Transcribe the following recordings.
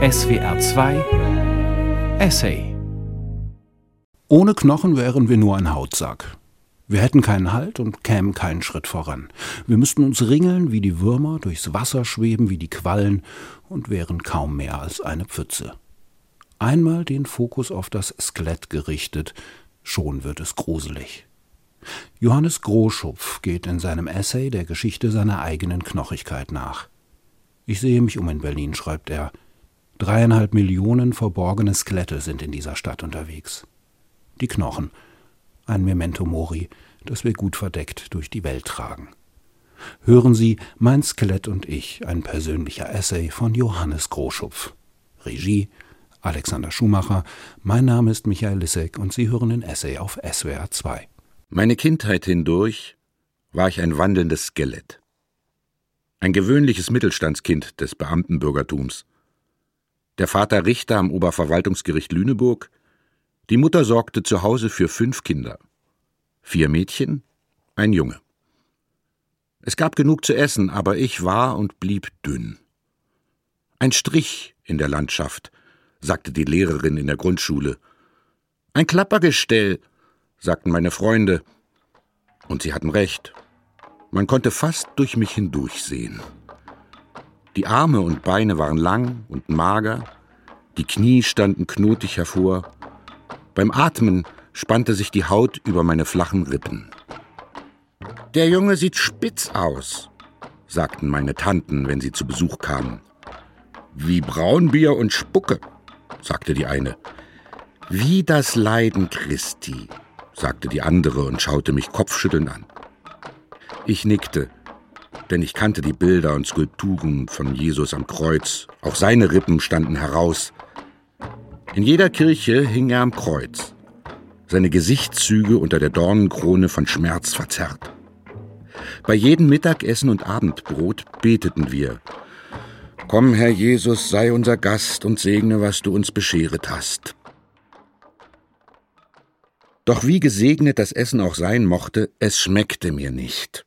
SWR 2 Essay Ohne Knochen wären wir nur ein Hautsack. Wir hätten keinen Halt und kämen keinen Schritt voran. Wir müssten uns ringeln wie die Würmer, durchs Wasser schweben wie die Quallen und wären kaum mehr als eine Pfütze. Einmal den Fokus auf das Skelett gerichtet, schon wird es gruselig. Johannes Groschupf geht in seinem Essay der Geschichte seiner eigenen Knochigkeit nach. Ich sehe mich um in Berlin, schreibt er. Dreieinhalb Millionen verborgene Skelette sind in dieser Stadt unterwegs. Die Knochen, ein Memento Mori, das wir gut verdeckt durch die Welt tragen. Hören Sie Mein Skelett und ich, ein persönlicher Essay von Johannes Groschupf. Regie Alexander Schumacher. Mein Name ist Michael Lissek und Sie hören den Essay auf SWR 2. Meine Kindheit hindurch war ich ein wandelndes Skelett. Ein gewöhnliches Mittelstandskind des Beamtenbürgertums. Der Vater Richter am Oberverwaltungsgericht Lüneburg, die Mutter sorgte zu Hause für fünf Kinder. Vier Mädchen, ein Junge. Es gab genug zu essen, aber ich war und blieb dünn. Ein Strich in der Landschaft, sagte die Lehrerin in der Grundschule. Ein Klappergestell, sagten meine Freunde. Und sie hatten recht. Man konnte fast durch mich hindurchsehen. Die Arme und Beine waren lang und mager, die Knie standen knotig hervor. Beim Atmen spannte sich die Haut über meine flachen Rippen. Der Junge sieht spitz aus, sagten meine Tanten, wenn sie zu Besuch kamen. Wie Braunbier und Spucke, sagte die eine. Wie das Leiden Christi, sagte die andere und schaute mich kopfschüttelnd an. Ich nickte, denn ich kannte die Bilder und Skulpturen von Jesus am Kreuz. Auch seine Rippen standen heraus. In jeder Kirche hing er am Kreuz, seine Gesichtszüge unter der Dornenkrone von Schmerz verzerrt. Bei jedem Mittagessen und Abendbrot beteten wir. Komm, Herr Jesus, sei unser Gast und segne, was du uns bescheret hast. Doch wie gesegnet das Essen auch sein mochte, es schmeckte mir nicht.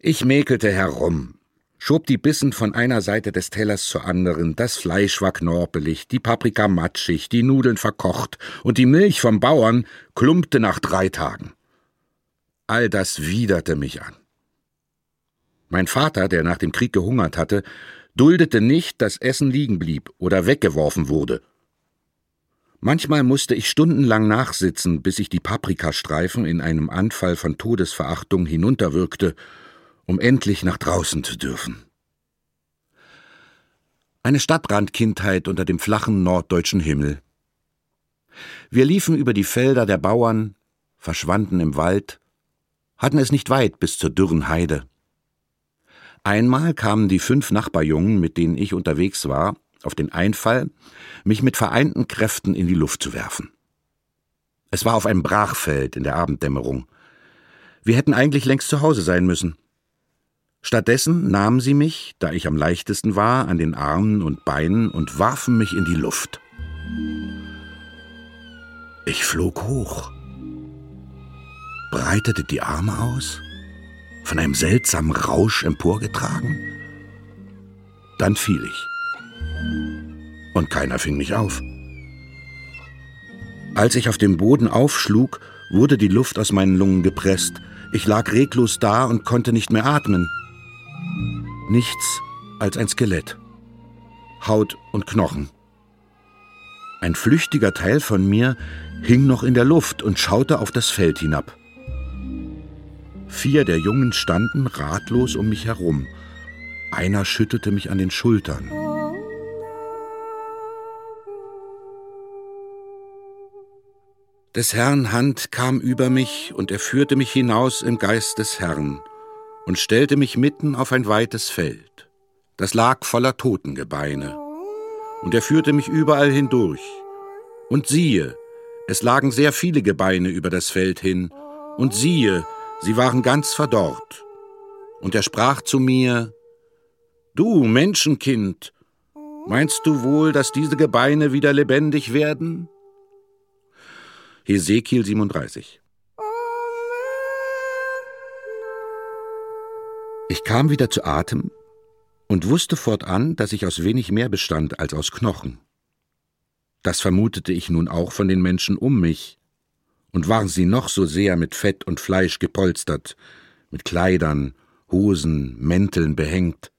Ich mäkelte herum, schob die Bissen von einer Seite des Tellers zur anderen, das Fleisch war knorpelig, die Paprika matschig, die Nudeln verkocht und die Milch vom Bauern klumpte nach drei Tagen. All das widerte mich an. Mein Vater, der nach dem Krieg gehungert hatte, duldete nicht, dass Essen liegen blieb oder weggeworfen wurde. Manchmal musste ich stundenlang nachsitzen, bis ich die Paprikastreifen in einem Anfall von Todesverachtung hinunterwirkte um endlich nach draußen zu dürfen. Eine Stadtrandkindheit unter dem flachen norddeutschen Himmel. Wir liefen über die Felder der Bauern, verschwanden im Wald, hatten es nicht weit bis zur dürren Heide. Einmal kamen die fünf Nachbarjungen, mit denen ich unterwegs war, auf den Einfall, mich mit vereinten Kräften in die Luft zu werfen. Es war auf einem Brachfeld in der Abenddämmerung. Wir hätten eigentlich längst zu Hause sein müssen. Stattdessen nahmen sie mich, da ich am leichtesten war, an den Armen und Beinen und warfen mich in die Luft. Ich flog hoch, breitete die Arme aus, von einem seltsamen Rausch emporgetragen. Dann fiel ich. Und keiner fing mich auf. Als ich auf dem Boden aufschlug, wurde die Luft aus meinen Lungen gepresst. Ich lag reglos da und konnte nicht mehr atmen nichts als ein Skelett, Haut und Knochen. Ein flüchtiger Teil von mir hing noch in der Luft und schaute auf das Feld hinab. Vier der Jungen standen ratlos um mich herum. Einer schüttelte mich an den Schultern. Des Herrn Hand kam über mich und er führte mich hinaus im Geist des Herrn und stellte mich mitten auf ein weites Feld. Das lag voller Totengebeine. Und er führte mich überall hindurch. Und siehe, es lagen sehr viele Gebeine über das Feld hin, und siehe, sie waren ganz verdorrt. Und er sprach zu mir, Du Menschenkind, meinst du wohl, dass diese Gebeine wieder lebendig werden? Hesekiel 37 Ich kam wieder zu Atem und wusste fortan, dass ich aus wenig mehr bestand als aus Knochen. Das vermutete ich nun auch von den Menschen um mich, und waren sie noch so sehr mit Fett und Fleisch gepolstert, mit Kleidern, Hosen, Mänteln behängt.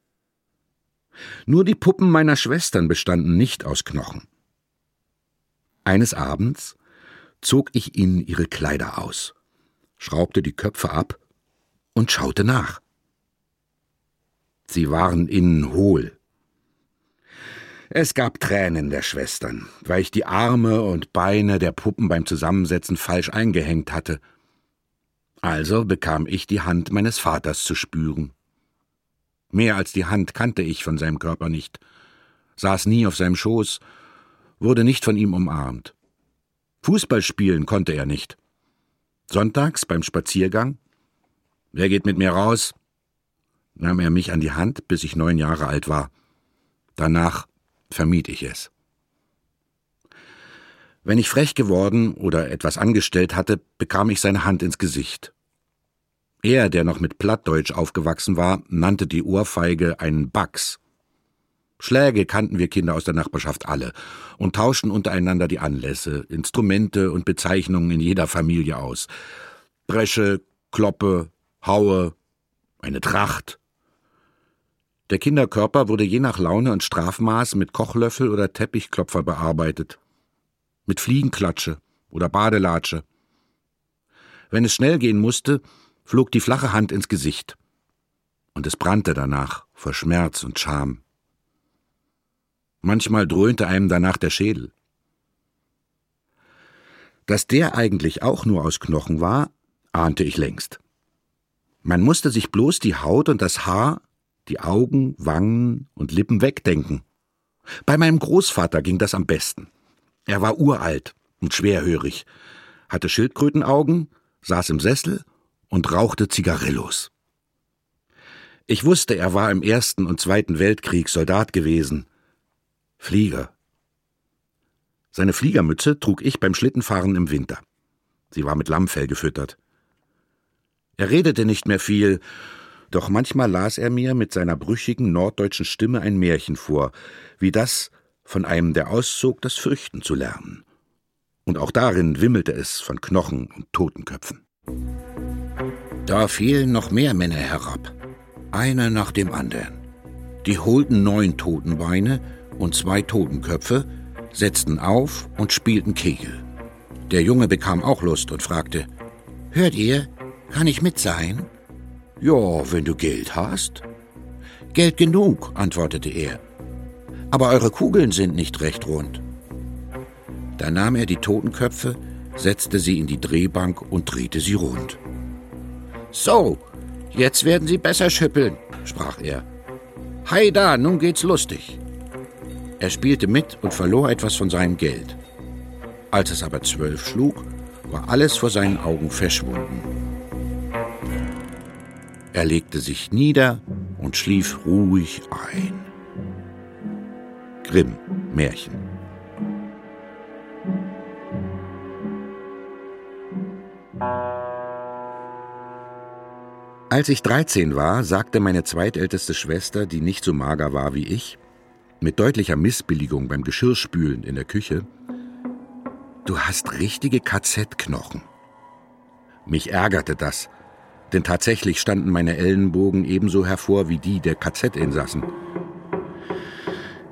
Nur die Puppen meiner Schwestern bestanden nicht aus Knochen. Eines Abends zog ich ihnen ihre Kleider aus, schraubte die Köpfe ab und schaute nach. Sie waren innen hohl. Es gab Tränen der Schwestern, weil ich die Arme und Beine der Puppen beim Zusammensetzen falsch eingehängt hatte. Also bekam ich die Hand meines Vaters zu spüren. Mehr als die Hand kannte ich von seinem Körper nicht, saß nie auf seinem Schoß, wurde nicht von ihm umarmt. Fußball spielen konnte er nicht. Sonntags beim Spaziergang Wer geht mit mir raus? Nahm er mich an die Hand, bis ich neun Jahre alt war. Danach vermied ich es. Wenn ich frech geworden oder etwas angestellt hatte, bekam ich seine Hand ins Gesicht. Er, der noch mit Plattdeutsch aufgewachsen war, nannte die Ohrfeige einen Bax. Schläge kannten wir Kinder aus der Nachbarschaft alle und tauschten untereinander die Anlässe, Instrumente und Bezeichnungen in jeder Familie aus. Bresche, Kloppe, Haue, eine Tracht. Der Kinderkörper wurde je nach Laune und Strafmaß mit Kochlöffel oder Teppichklopfer bearbeitet, mit Fliegenklatsche oder Badelatsche. Wenn es schnell gehen musste, flog die flache Hand ins Gesicht. Und es brannte danach vor Schmerz und Scham. Manchmal dröhnte einem danach der Schädel. Dass der eigentlich auch nur aus Knochen war, ahnte ich längst. Man musste sich bloß die Haut und das Haar, die Augen, Wangen und Lippen wegdenken. Bei meinem Großvater ging das am besten. Er war uralt und schwerhörig, hatte Schildkrötenaugen, saß im Sessel und rauchte Zigarillos. Ich wusste, er war im Ersten und Zweiten Weltkrieg Soldat gewesen. Flieger. Seine Fliegermütze trug ich beim Schlittenfahren im Winter. Sie war mit Lammfell gefüttert. Er redete nicht mehr viel, doch manchmal las er mir mit seiner brüchigen norddeutschen Stimme ein Märchen vor, wie das von einem, der auszog, das Fürchten zu lernen. Und auch darin wimmelte es von Knochen und Totenköpfen. Da fielen noch mehr Männer herab, einer nach dem anderen. Die holten neun Totenbeine und zwei Totenköpfe, setzten auf und spielten Kegel. Der Junge bekam auch Lust und fragte: Hört ihr, kann ich mit sein? Ja, wenn du Geld hast. Geld genug, antwortete er. Aber eure Kugeln sind nicht recht rund. Da nahm er die Totenköpfe, setzte sie in die Drehbank und drehte sie rund. So, jetzt werden sie besser schüppeln, sprach er. Hei da, nun geht's lustig. Er spielte mit und verlor etwas von seinem Geld. Als es aber zwölf schlug, war alles vor seinen Augen verschwunden. Er legte sich nieder und schlief ruhig ein. Grimm Märchen. Als ich 13 war, sagte meine zweitälteste Schwester, die nicht so mager war wie ich, mit deutlicher Missbilligung beim Geschirrspülen in der Küche, Du hast richtige KZ-Knochen. Mich ärgerte das, denn tatsächlich standen meine Ellenbogen ebenso hervor wie die der KZ-Insassen.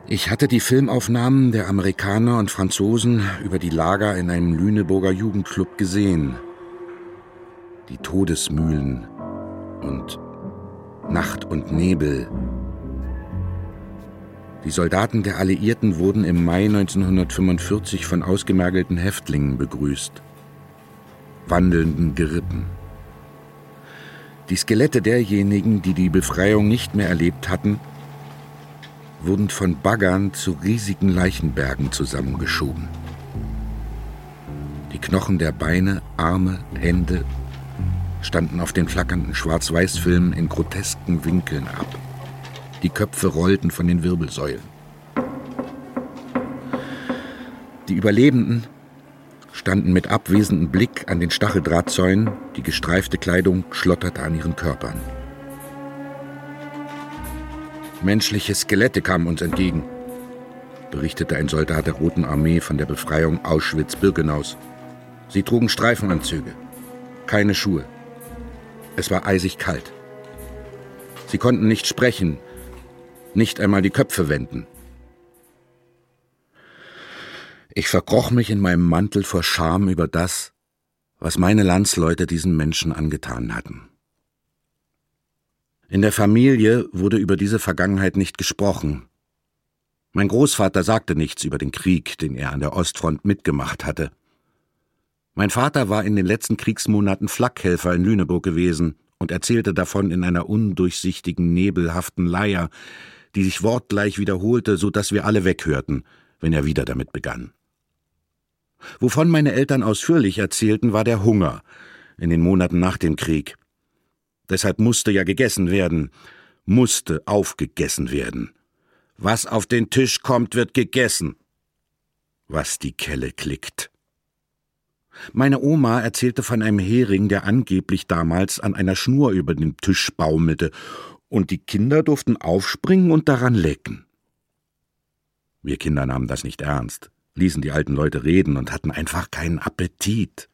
Ich hatte die Filmaufnahmen der Amerikaner und Franzosen über die Lager in einem Lüneburger Jugendclub gesehen. Die Todesmühlen und Nacht und Nebel. Die Soldaten der Alliierten wurden im Mai 1945 von ausgemergelten Häftlingen begrüßt, wandelnden Gerippen. Die Skelette derjenigen, die die Befreiung nicht mehr erlebt hatten, wurden von Baggern zu riesigen Leichenbergen zusammengeschoben. Die Knochen der Beine, Arme, Hände standen auf den flackernden Schwarz-Weiß-Filmen in grotesken Winkeln ab. Die Köpfe rollten von den Wirbelsäulen. Die Überlebenden standen mit abwesendem Blick an den Stacheldrahtzäunen, die gestreifte Kleidung schlotterte an ihren Körpern. Menschliche Skelette kamen uns entgegen, berichtete ein Soldat der Roten Armee von der Befreiung Auschwitz-Birkenaus. Sie trugen Streifenanzüge, keine Schuhe. Es war eisig kalt. Sie konnten nicht sprechen, nicht einmal die Köpfe wenden. Ich verkroch mich in meinem Mantel vor Scham über das, was meine Landsleute diesen Menschen angetan hatten. In der Familie wurde über diese Vergangenheit nicht gesprochen. Mein Großvater sagte nichts über den Krieg, den er an der Ostfront mitgemacht hatte. Mein Vater war in den letzten Kriegsmonaten Flakhelfer in Lüneburg gewesen und erzählte davon in einer undurchsichtigen, nebelhaften Leier, die sich wortgleich wiederholte, so dass wir alle weghörten, wenn er wieder damit begann. Wovon meine Eltern ausführlich erzählten, war der Hunger in den Monaten nach dem Krieg. Deshalb musste ja gegessen werden, musste aufgegessen werden. Was auf den Tisch kommt, wird gegessen. Was die Kelle klickt. Meine Oma erzählte von einem Hering, der angeblich damals an einer Schnur über den Tisch baumelte, und die Kinder durften aufspringen und daran lecken. Wir Kinder nahmen das nicht ernst ließen die alten Leute reden und hatten einfach keinen Appetit.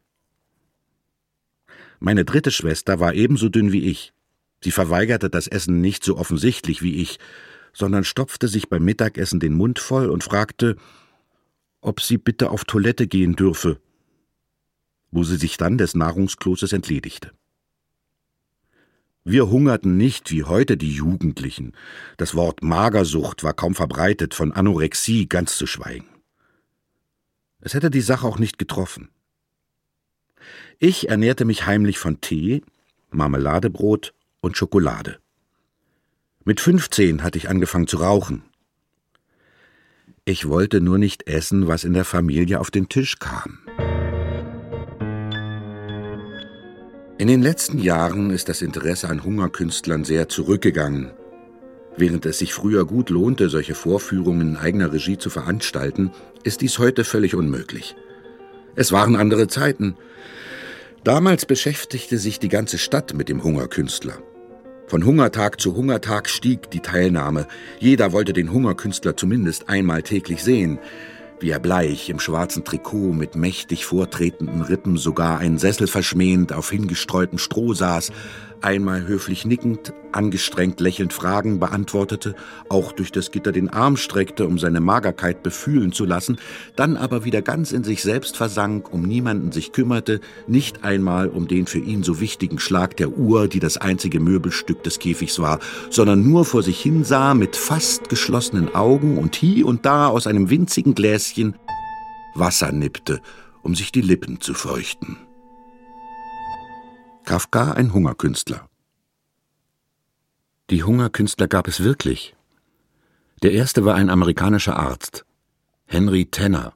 Meine dritte Schwester war ebenso dünn wie ich. Sie verweigerte das Essen nicht so offensichtlich wie ich, sondern stopfte sich beim Mittagessen den Mund voll und fragte, ob sie bitte auf Toilette gehen dürfe, wo sie sich dann des Nahrungskloses entledigte. Wir hungerten nicht wie heute die Jugendlichen. Das Wort Magersucht war kaum verbreitet, von Anorexie ganz zu schweigen. Es hätte die Sache auch nicht getroffen. Ich ernährte mich heimlich von Tee, Marmeladebrot und Schokolade. Mit 15 hatte ich angefangen zu rauchen. Ich wollte nur nicht essen, was in der Familie auf den Tisch kam. In den letzten Jahren ist das Interesse an Hungerkünstlern sehr zurückgegangen. Während es sich früher gut lohnte, solche Vorführungen in eigener Regie zu veranstalten, ist dies heute völlig unmöglich. Es waren andere Zeiten. Damals beschäftigte sich die ganze Stadt mit dem Hungerkünstler. Von Hungertag zu Hungertag stieg die Teilnahme. Jeder wollte den Hungerkünstler zumindest einmal täglich sehen wie er bleich im schwarzen Trikot mit mächtig vortretenden Rippen sogar einen Sessel verschmähend auf hingestreutem Stroh saß, einmal höflich nickend, angestrengt lächelnd Fragen beantwortete, auch durch das Gitter den Arm streckte, um seine Magerkeit befühlen zu lassen, dann aber wieder ganz in sich selbst versank, um niemanden sich kümmerte, nicht einmal um den für ihn so wichtigen Schlag der Uhr, die das einzige Möbelstück des Käfigs war, sondern nur vor sich hinsah mit fast geschlossenen Augen und hie und da aus einem winzigen Gläschen Wasser nippte, um sich die Lippen zu feuchten. Kafka ein Hungerkünstler. Die Hungerkünstler gab es wirklich. Der erste war ein amerikanischer Arzt, Henry Tanner,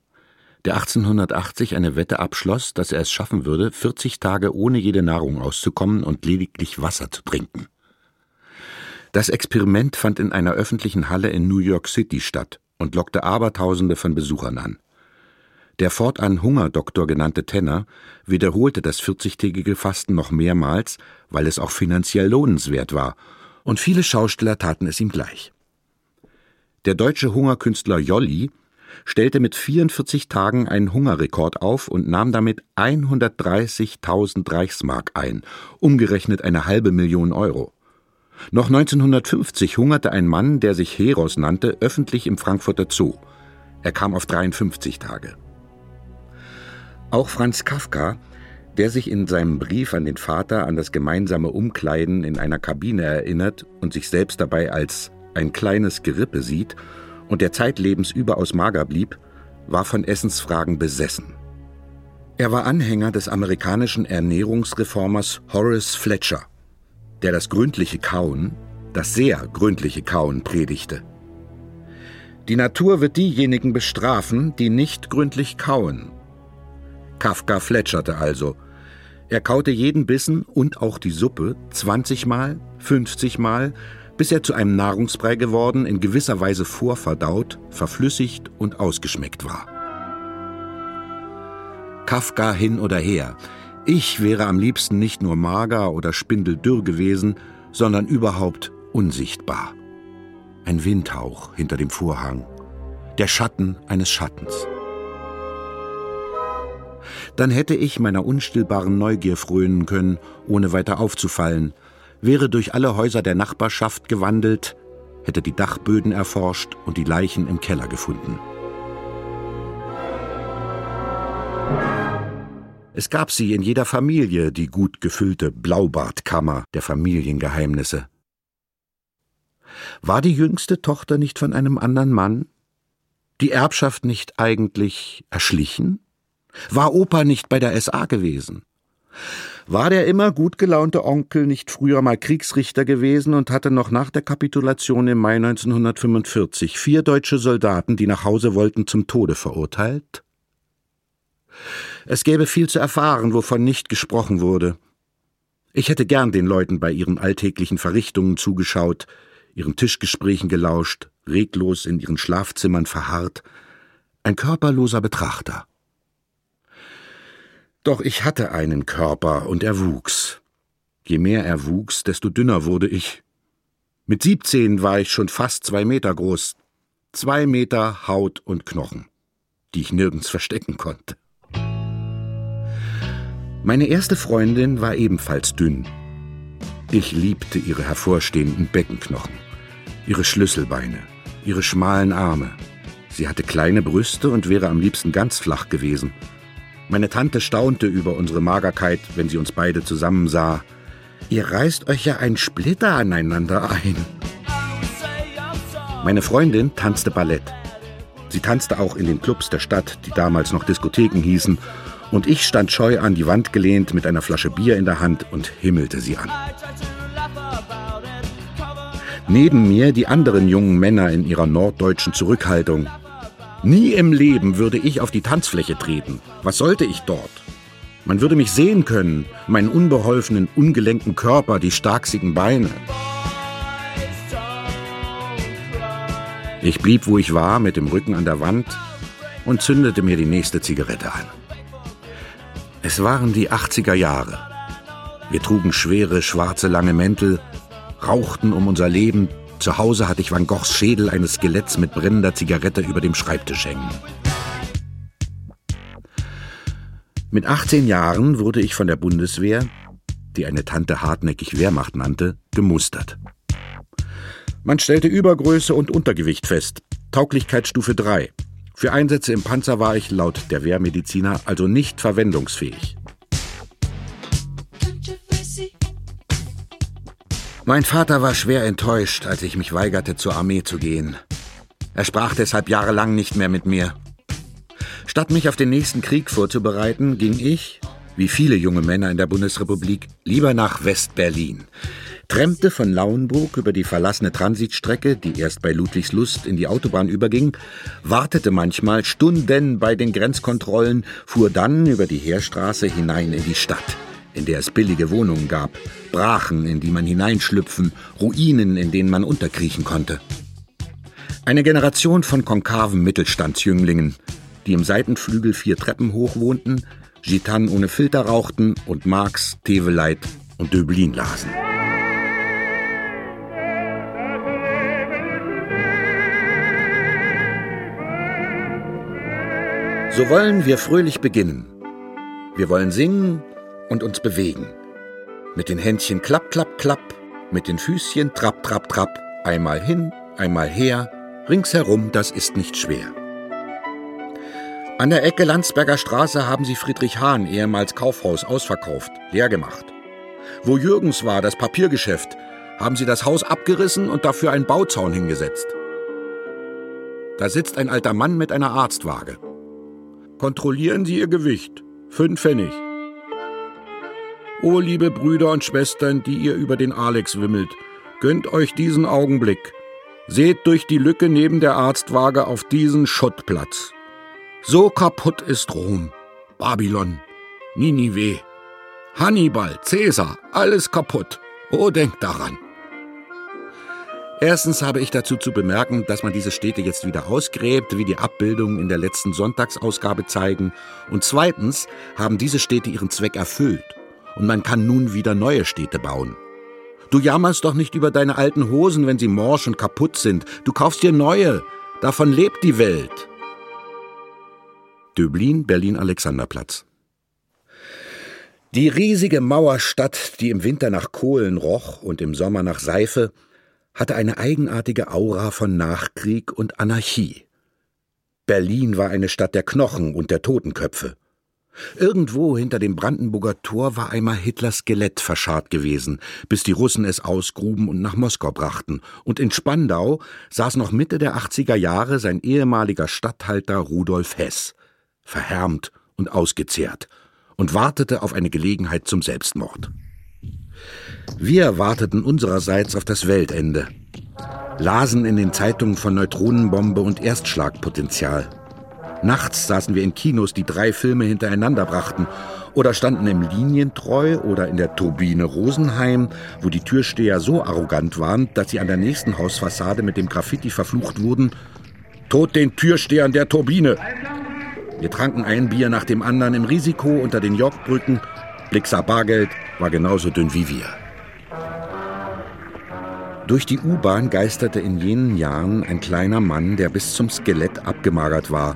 der 1880 eine Wette abschloss, dass er es schaffen würde, 40 Tage ohne jede Nahrung auszukommen und lediglich Wasser zu trinken. Das Experiment fand in einer öffentlichen Halle in New York City statt und lockte Abertausende von Besuchern an. Der fortan Hungerdoktor genannte Tenner wiederholte das 40-tägige Fasten noch mehrmals, weil es auch finanziell lohnenswert war, und viele Schausteller taten es ihm gleich. Der deutsche Hungerkünstler Jolli stellte mit 44 Tagen einen Hungerrekord auf und nahm damit 130.000 Reichsmark ein, umgerechnet eine halbe Million Euro. Noch 1950 hungerte ein Mann, der sich Heros nannte, öffentlich im Frankfurter Zoo. Er kam auf 53 Tage. Auch Franz Kafka, der sich in seinem Brief an den Vater an das gemeinsame Umkleiden in einer Kabine erinnert und sich selbst dabei als ein kleines Gerippe sieht und der zeitlebens überaus mager blieb, war von Essensfragen besessen. Er war Anhänger des amerikanischen Ernährungsreformers Horace Fletcher, der das gründliche Kauen, das sehr gründliche Kauen predigte. Die Natur wird diejenigen bestrafen, die nicht gründlich kauen, Kafka fletscherte also. Er kaute jeden Bissen und auch die Suppe 20 Mal, 50 Mal, bis er zu einem Nahrungsbrei geworden, in gewisser Weise vorverdaut, verflüssigt und ausgeschmeckt war. Kafka hin oder her. Ich wäre am liebsten nicht nur mager oder spindeldürr gewesen, sondern überhaupt unsichtbar. ein Windhauch hinter dem Vorhang, der Schatten eines Schattens. Dann hätte ich meiner unstillbaren Neugier frönen können, ohne weiter aufzufallen, wäre durch alle Häuser der Nachbarschaft gewandelt, hätte die Dachböden erforscht und die Leichen im Keller gefunden. Es gab sie in jeder Familie, die gut gefüllte Blaubartkammer der Familiengeheimnisse. War die jüngste Tochter nicht von einem anderen Mann? Die Erbschaft nicht eigentlich erschlichen? War Opa nicht bei der SA gewesen? War der immer gut gelaunte Onkel nicht früher mal Kriegsrichter gewesen und hatte noch nach der Kapitulation im Mai 1945 vier deutsche Soldaten, die nach Hause wollten, zum Tode verurteilt? Es gäbe viel zu erfahren, wovon nicht gesprochen wurde. Ich hätte gern den Leuten bei ihren alltäglichen Verrichtungen zugeschaut, ihren Tischgesprächen gelauscht, reglos in ihren Schlafzimmern verharrt, ein körperloser Betrachter. Doch ich hatte einen Körper und er wuchs. Je mehr er wuchs, desto dünner wurde ich. Mit siebzehn war ich schon fast zwei Meter groß. Zwei Meter Haut und Knochen, die ich nirgends verstecken konnte. Meine erste Freundin war ebenfalls dünn. Ich liebte ihre hervorstehenden Beckenknochen, ihre Schlüsselbeine, ihre schmalen Arme. Sie hatte kleine Brüste und wäre am liebsten ganz flach gewesen. Meine Tante staunte über unsere Magerkeit, wenn sie uns beide zusammen sah. Ihr reißt euch ja ein Splitter aneinander ein. Meine Freundin tanzte Ballett. Sie tanzte auch in den Clubs der Stadt, die damals noch Diskotheken hießen, und ich stand scheu an die Wand gelehnt mit einer Flasche Bier in der Hand und himmelte sie an. Neben mir die anderen jungen Männer in ihrer norddeutschen Zurückhaltung. Nie im Leben würde ich auf die Tanzfläche treten. Was sollte ich dort? Man würde mich sehen können, meinen unbeholfenen, ungelenken Körper, die starksigen Beine. Ich blieb, wo ich war, mit dem Rücken an der Wand und zündete mir die nächste Zigarette an. Es waren die 80er Jahre. Wir trugen schwere, schwarze, lange Mäntel, rauchten um unser Leben. Zu Hause hatte ich Van Goghs Schädel eines Skeletts mit brennender Zigarette über dem Schreibtisch hängen. Mit 18 Jahren wurde ich von der Bundeswehr, die eine Tante hartnäckig Wehrmacht nannte, gemustert. Man stellte Übergröße und Untergewicht fest, Tauglichkeitsstufe 3. Für Einsätze im Panzer war ich laut der Wehrmediziner also nicht verwendungsfähig. Mein Vater war schwer enttäuscht, als ich mich weigerte, zur Armee zu gehen. Er sprach deshalb jahrelang nicht mehr mit mir. Statt mich auf den nächsten Krieg vorzubereiten, ging ich, wie viele junge Männer in der Bundesrepublik, lieber nach West-Berlin, trennte von Lauenburg über die verlassene Transitstrecke, die erst bei Ludwigslust in die Autobahn überging, wartete manchmal Stunden bei den Grenzkontrollen, fuhr dann über die Heerstraße hinein in die Stadt, in der es billige Wohnungen gab, Brachen, in die man hineinschlüpfen, Ruinen, in denen man unterkriechen konnte. Eine Generation von konkaven Mittelstandsjünglingen, die im Seitenflügel vier Treppen hoch wohnten, Gitan ohne Filter rauchten und Marx, Teveleit und Döblin lasen. So wollen wir fröhlich beginnen. Wir wollen singen und uns bewegen. Mit den Händchen klapp, klapp, klapp, mit den Füßchen trapp, trapp, trapp, einmal hin, einmal her, ringsherum, das ist nicht schwer. An der Ecke Landsberger Straße haben sie Friedrich Hahn, ehemals Kaufhaus, ausverkauft, leer gemacht. Wo Jürgens war, das Papiergeschäft, haben sie das Haus abgerissen und dafür einen Bauzaun hingesetzt. Da sitzt ein alter Mann mit einer Arztwaage. Kontrollieren Sie Ihr Gewicht. Fünf Pfennig. O liebe Brüder und Schwestern, die ihr über den Alex wimmelt, gönnt euch diesen Augenblick. Seht durch die Lücke neben der Arztwaage auf diesen Schottplatz. So kaputt ist Rom, Babylon, Ninive, Hannibal, Cäsar, alles kaputt. Oh, denkt daran. Erstens habe ich dazu zu bemerken, dass man diese Städte jetzt wieder ausgräbt, wie die Abbildungen in der letzten Sonntagsausgabe zeigen. Und zweitens haben diese Städte ihren Zweck erfüllt. Und man kann nun wieder neue Städte bauen. Du jammerst doch nicht über deine alten Hosen, wenn sie morsch und kaputt sind. Du kaufst dir neue. Davon lebt die Welt. Döblin, Berlin-Alexanderplatz. Die riesige Mauerstadt, die im Winter nach Kohlen roch und im Sommer nach Seife, hatte eine eigenartige Aura von Nachkrieg und Anarchie. Berlin war eine Stadt der Knochen und der Totenköpfe. Irgendwo hinter dem Brandenburger Tor war einmal Hitlers Skelett verscharrt gewesen, bis die Russen es ausgruben und nach Moskau brachten. Und in Spandau saß noch Mitte der 80er Jahre sein ehemaliger Statthalter Rudolf Hess, verhärmt und ausgezehrt, und wartete auf eine Gelegenheit zum Selbstmord. Wir warteten unsererseits auf das Weltende, lasen in den Zeitungen von Neutronenbombe und Erstschlagpotenzial. Nachts saßen wir in Kinos, die drei Filme hintereinander brachten, oder standen im Linientreu oder in der Turbine Rosenheim, wo die Türsteher so arrogant waren, dass sie an der nächsten Hausfassade mit dem Graffiti verflucht wurden: Tod den Türstehern der Turbine! Wir tranken ein Bier nach dem anderen im Risiko unter den Yorkbrücken. Blixer Bargeld war genauso dünn wie wir. Durch die U-Bahn geisterte in jenen Jahren ein kleiner Mann, der bis zum Skelett abgemagert war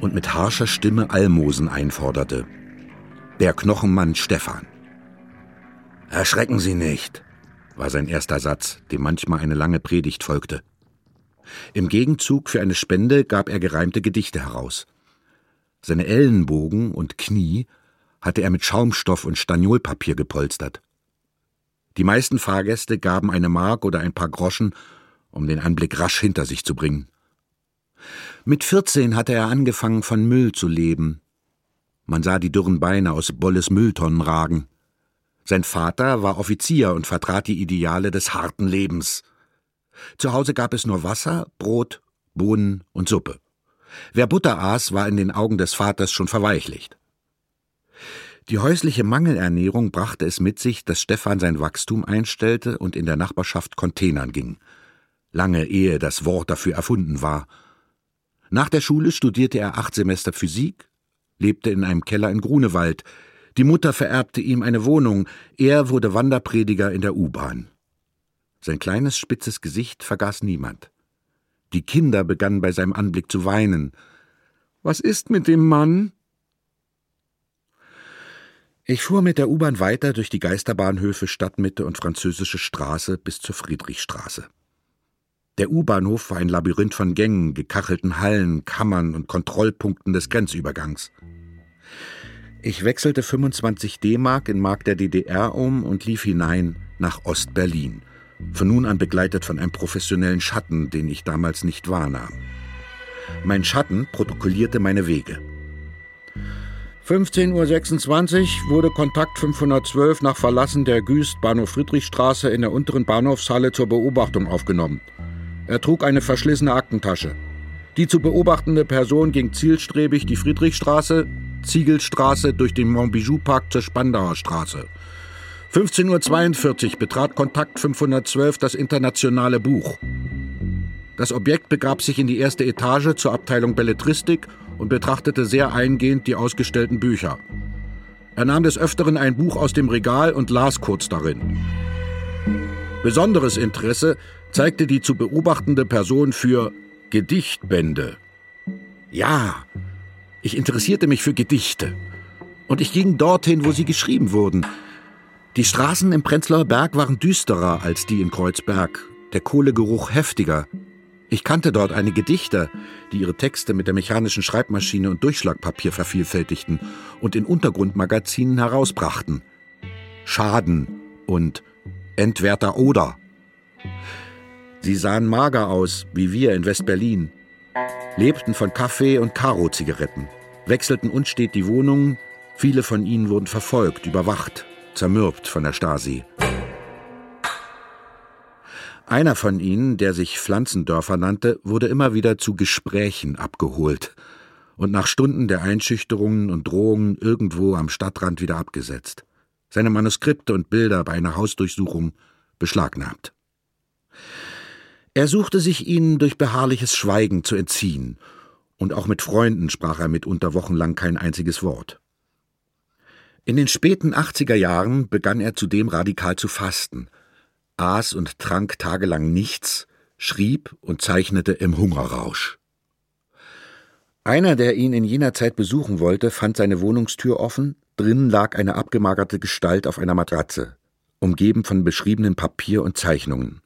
und mit harscher Stimme Almosen einforderte. Der Knochenmann Stefan. Erschrecken Sie nicht, war sein erster Satz, dem manchmal eine lange Predigt folgte. Im Gegenzug für eine Spende gab er gereimte Gedichte heraus. Seine Ellenbogen und Knie hatte er mit Schaumstoff und Staniolpapier gepolstert. Die meisten Fahrgäste gaben eine Mark oder ein paar Groschen, um den Anblick rasch hinter sich zu bringen. Mit vierzehn hatte er angefangen, von Müll zu leben. Man sah die dürren Beine aus Bolles Mülltonnen ragen. Sein Vater war Offizier und vertrat die Ideale des harten Lebens. Zu Hause gab es nur Wasser, Brot, Bohnen und Suppe. Wer Butter aß, war in den Augen des Vaters schon verweichlicht. Die häusliche Mangelernährung brachte es mit sich, dass Stefan sein Wachstum einstellte und in der Nachbarschaft Containern ging. Lange ehe das Wort dafür erfunden war. Nach der Schule studierte er acht Semester Physik, lebte in einem Keller in Grunewald. Die Mutter vererbte ihm eine Wohnung, er wurde Wanderprediger in der U-Bahn. Sein kleines, spitzes Gesicht vergaß niemand. Die Kinder begannen bei seinem Anblick zu weinen. Was ist mit dem Mann? Ich fuhr mit der U-Bahn weiter durch die Geisterbahnhöfe Stadtmitte und Französische Straße bis zur Friedrichstraße. Der U-Bahnhof war ein Labyrinth von Gängen, gekachelten Hallen, Kammern und Kontrollpunkten des Grenzübergangs. Ich wechselte 25 D-Mark in Mark der DDR um und lief hinein nach Ost-Berlin, von nun an begleitet von einem professionellen Schatten, den ich damals nicht wahrnahm. Mein Schatten protokollierte meine Wege. 15.26 Uhr wurde Kontakt 512 nach Verlassen der Güst Bahnhof Friedrichstraße in der unteren Bahnhofshalle zur Beobachtung aufgenommen. Er trug eine verschlissene Aktentasche. Die zu beobachtende Person ging zielstrebig die Friedrichstraße, Ziegelstraße durch den Montbijou-Park zur Spandauer Straße. 15.42 Uhr betrat Kontakt 512 das internationale Buch. Das Objekt begab sich in die erste Etage zur Abteilung Belletristik und betrachtete sehr eingehend die ausgestellten Bücher. Er nahm des Öfteren ein Buch aus dem Regal und las kurz darin. Besonderes Interesse zeigte die zu beobachtende Person für Gedichtbände. Ja, ich interessierte mich für Gedichte. Und ich ging dorthin, wo sie geschrieben wurden. Die Straßen im Prenzlauer Berg waren düsterer als die in Kreuzberg, der Kohlegeruch heftiger. Ich kannte dort einige Dichter, die ihre Texte mit der mechanischen Schreibmaschine und Durchschlagpapier vervielfältigten und in Untergrundmagazinen herausbrachten. Schaden und Entwerter Oder. Sie sahen mager aus, wie wir in West-Berlin, lebten von Kaffee und Karo-Zigaretten, wechselten unstet die Wohnungen, viele von ihnen wurden verfolgt, überwacht, zermürbt von der Stasi. Einer von ihnen, der sich Pflanzendörfer nannte, wurde immer wieder zu Gesprächen abgeholt und nach Stunden der Einschüchterungen und Drohungen irgendwo am Stadtrand wieder abgesetzt, seine Manuskripte und Bilder bei einer Hausdurchsuchung beschlagnahmt. Er suchte sich ihnen durch beharrliches Schweigen zu entziehen, und auch mit Freunden sprach er mitunter wochenlang kein einziges Wort. In den späten 80er Jahren begann er zudem radikal zu fasten, aß und trank tagelang nichts, schrieb und zeichnete im Hungerrausch. Einer, der ihn in jener Zeit besuchen wollte, fand seine Wohnungstür offen, drinnen lag eine abgemagerte Gestalt auf einer Matratze, umgeben von beschriebenem Papier und Zeichnungen.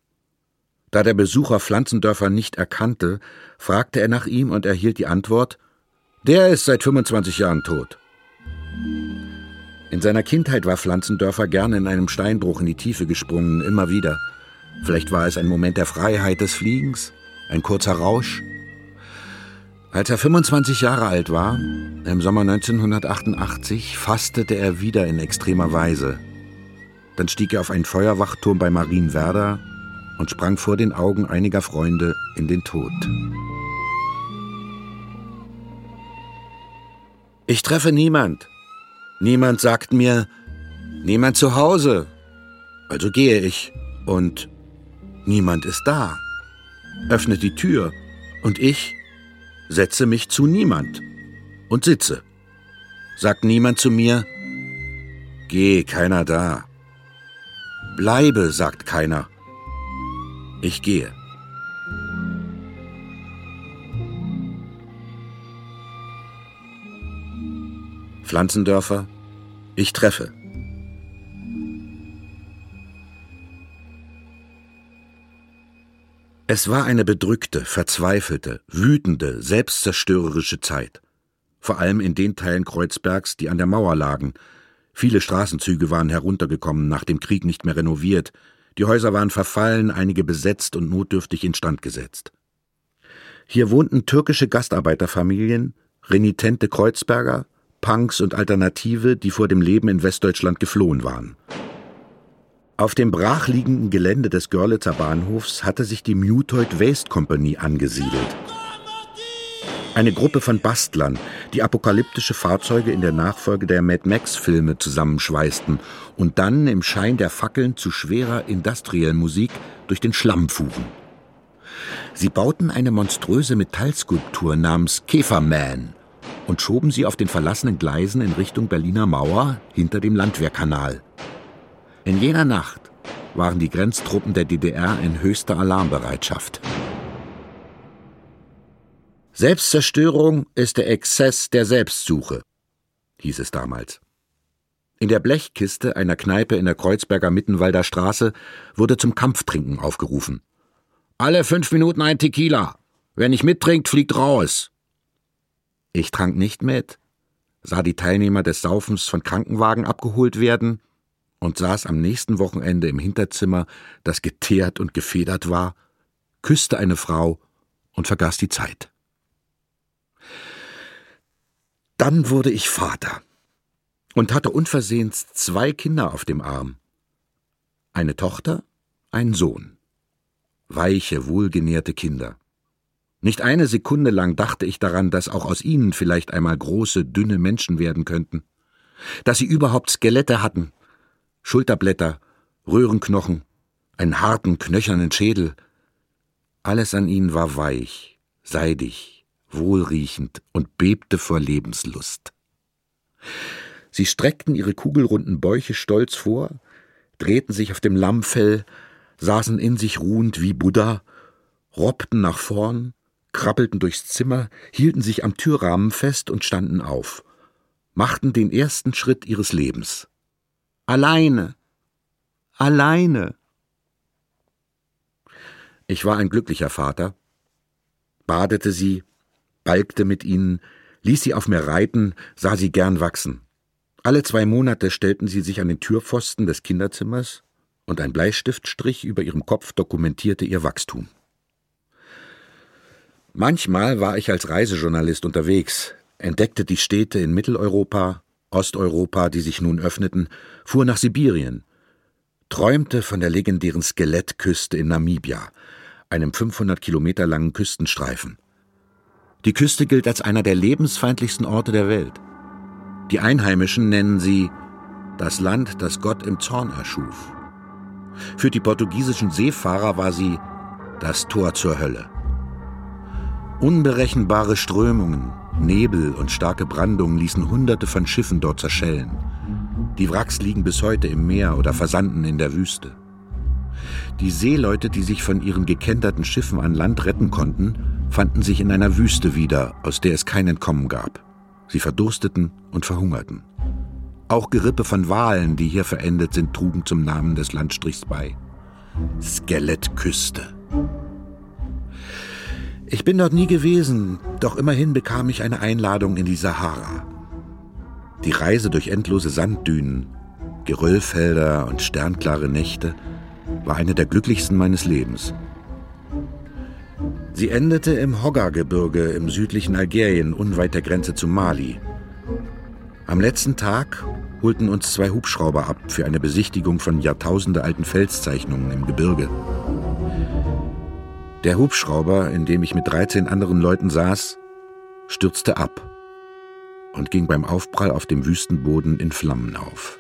Da der Besucher Pflanzendörfer nicht erkannte, fragte er nach ihm und erhielt die Antwort Der ist seit 25 Jahren tot. In seiner Kindheit war Pflanzendörfer gerne in einem Steinbruch in die Tiefe gesprungen, immer wieder. Vielleicht war es ein Moment der Freiheit des Fliegens, ein kurzer Rausch. Als er 25 Jahre alt war, im Sommer 1988, fastete er wieder in extremer Weise. Dann stieg er auf einen Feuerwachturm bei Marienwerder und sprang vor den Augen einiger Freunde in den Tod. Ich treffe niemand, Niemand sagt mir, niemand zu Hause. Also gehe ich und niemand ist da. Öffnet die Tür und ich setze mich zu niemand und sitze. Sagt niemand zu mir, geh, keiner da. Bleibe, sagt keiner. Ich gehe. Pflanzendörfer, ich treffe. Es war eine bedrückte, verzweifelte, wütende, selbstzerstörerische Zeit. Vor allem in den Teilen Kreuzbergs, die an der Mauer lagen. Viele Straßenzüge waren heruntergekommen, nach dem Krieg nicht mehr renoviert. Die Häuser waren verfallen, einige besetzt und notdürftig instand gesetzt. Hier wohnten türkische Gastarbeiterfamilien, renitente Kreuzberger, Punks und Alternative, die vor dem Leben in Westdeutschland geflohen waren. Auf dem brachliegenden Gelände des Görlitzer Bahnhofs hatte sich die Mutoid Waste Company angesiedelt. Eine Gruppe von Bastlern, die apokalyptische Fahrzeuge in der Nachfolge der Mad Max-Filme zusammenschweißten und dann im Schein der Fackeln zu schwerer Industrial-Musik durch den Schlamm fuhren. Sie bauten eine monströse Metallskulptur namens Käferman und schoben sie auf den verlassenen Gleisen in Richtung Berliner Mauer hinter dem Landwehrkanal. In jener Nacht waren die Grenztruppen der DDR in höchster Alarmbereitschaft. Selbstzerstörung ist der Exzess der Selbstsuche, hieß es damals. In der Blechkiste einer Kneipe in der Kreuzberger Mittenwalder Straße wurde zum Kampftrinken aufgerufen. Alle fünf Minuten ein Tequila. Wer nicht mittrinkt, fliegt raus. Ich trank nicht mit, sah die Teilnehmer des Saufens von Krankenwagen abgeholt werden und saß am nächsten Wochenende im Hinterzimmer, das geteert und gefedert war, küsste eine Frau und vergaß die Zeit. Dann wurde ich Vater und hatte unversehens zwei Kinder auf dem Arm. Eine Tochter, ein Sohn. Weiche, wohlgenährte Kinder. Nicht eine Sekunde lang dachte ich daran, dass auch aus ihnen vielleicht einmal große, dünne Menschen werden könnten. Dass sie überhaupt Skelette hatten, Schulterblätter, Röhrenknochen, einen harten, knöchernen Schädel. Alles an ihnen war weich, seidig, wohlriechend und bebte vor Lebenslust. Sie streckten ihre kugelrunden Bäuche stolz vor, drehten sich auf dem Lammfell, saßen in sich ruhend wie Buddha, robbten nach vorn, krabbelten durchs Zimmer, hielten sich am Türrahmen fest und standen auf, machten den ersten Schritt ihres Lebens. Alleine. Alleine. Ich war ein glücklicher Vater, badete sie, balgte mit ihnen, ließ sie auf mir reiten, sah sie gern wachsen. Alle zwei Monate stellten sie sich an den Türpfosten des Kinderzimmers, und ein Bleistiftstrich über ihrem Kopf dokumentierte ihr Wachstum. Manchmal war ich als Reisejournalist unterwegs, entdeckte die Städte in Mitteleuropa, Osteuropa, die sich nun öffneten, fuhr nach Sibirien, träumte von der legendären Skelettküste in Namibia, einem 500 Kilometer langen Küstenstreifen. Die Küste gilt als einer der lebensfeindlichsten Orte der Welt. Die Einheimischen nennen sie das Land, das Gott im Zorn erschuf. Für die portugiesischen Seefahrer war sie das Tor zur Hölle. Unberechenbare Strömungen, Nebel und starke Brandungen ließen Hunderte von Schiffen dort zerschellen. Die Wracks liegen bis heute im Meer oder versanden in der Wüste. Die Seeleute, die sich von ihren gekenterten Schiffen an Land retten konnten, fanden sich in einer Wüste wieder, aus der es kein Entkommen gab. Sie verdursteten und verhungerten. Auch Gerippe von Walen, die hier verendet sind, trugen zum Namen des Landstrichs bei. Skelettküste. Ich bin dort nie gewesen, doch immerhin bekam ich eine Einladung in die Sahara. Die Reise durch endlose Sanddünen, Geröllfelder und sternklare Nächte war eine der glücklichsten meines Lebens. Sie endete im Hoggar-Gebirge im südlichen Algerien, unweit der Grenze zu Mali. Am letzten Tag holten uns zwei Hubschrauber ab für eine Besichtigung von jahrtausendealten Felszeichnungen im Gebirge. Der Hubschrauber, in dem ich mit 13 anderen Leuten saß, stürzte ab und ging beim Aufprall auf dem Wüstenboden in Flammen auf.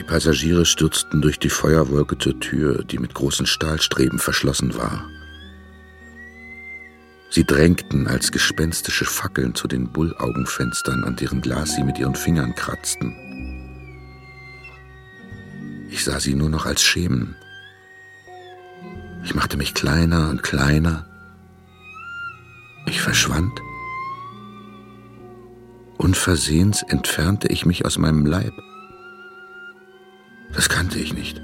Die Passagiere stürzten durch die Feuerwolke zur Tür, die mit großen Stahlstreben verschlossen war. Sie drängten als gespenstische Fackeln zu den Bullaugenfenstern, an deren Glas sie mit ihren Fingern kratzten. Ich sah sie nur noch als Schemen. Ich machte mich kleiner und kleiner. Ich verschwand. Unversehens entfernte ich mich aus meinem Leib. Das kannte ich nicht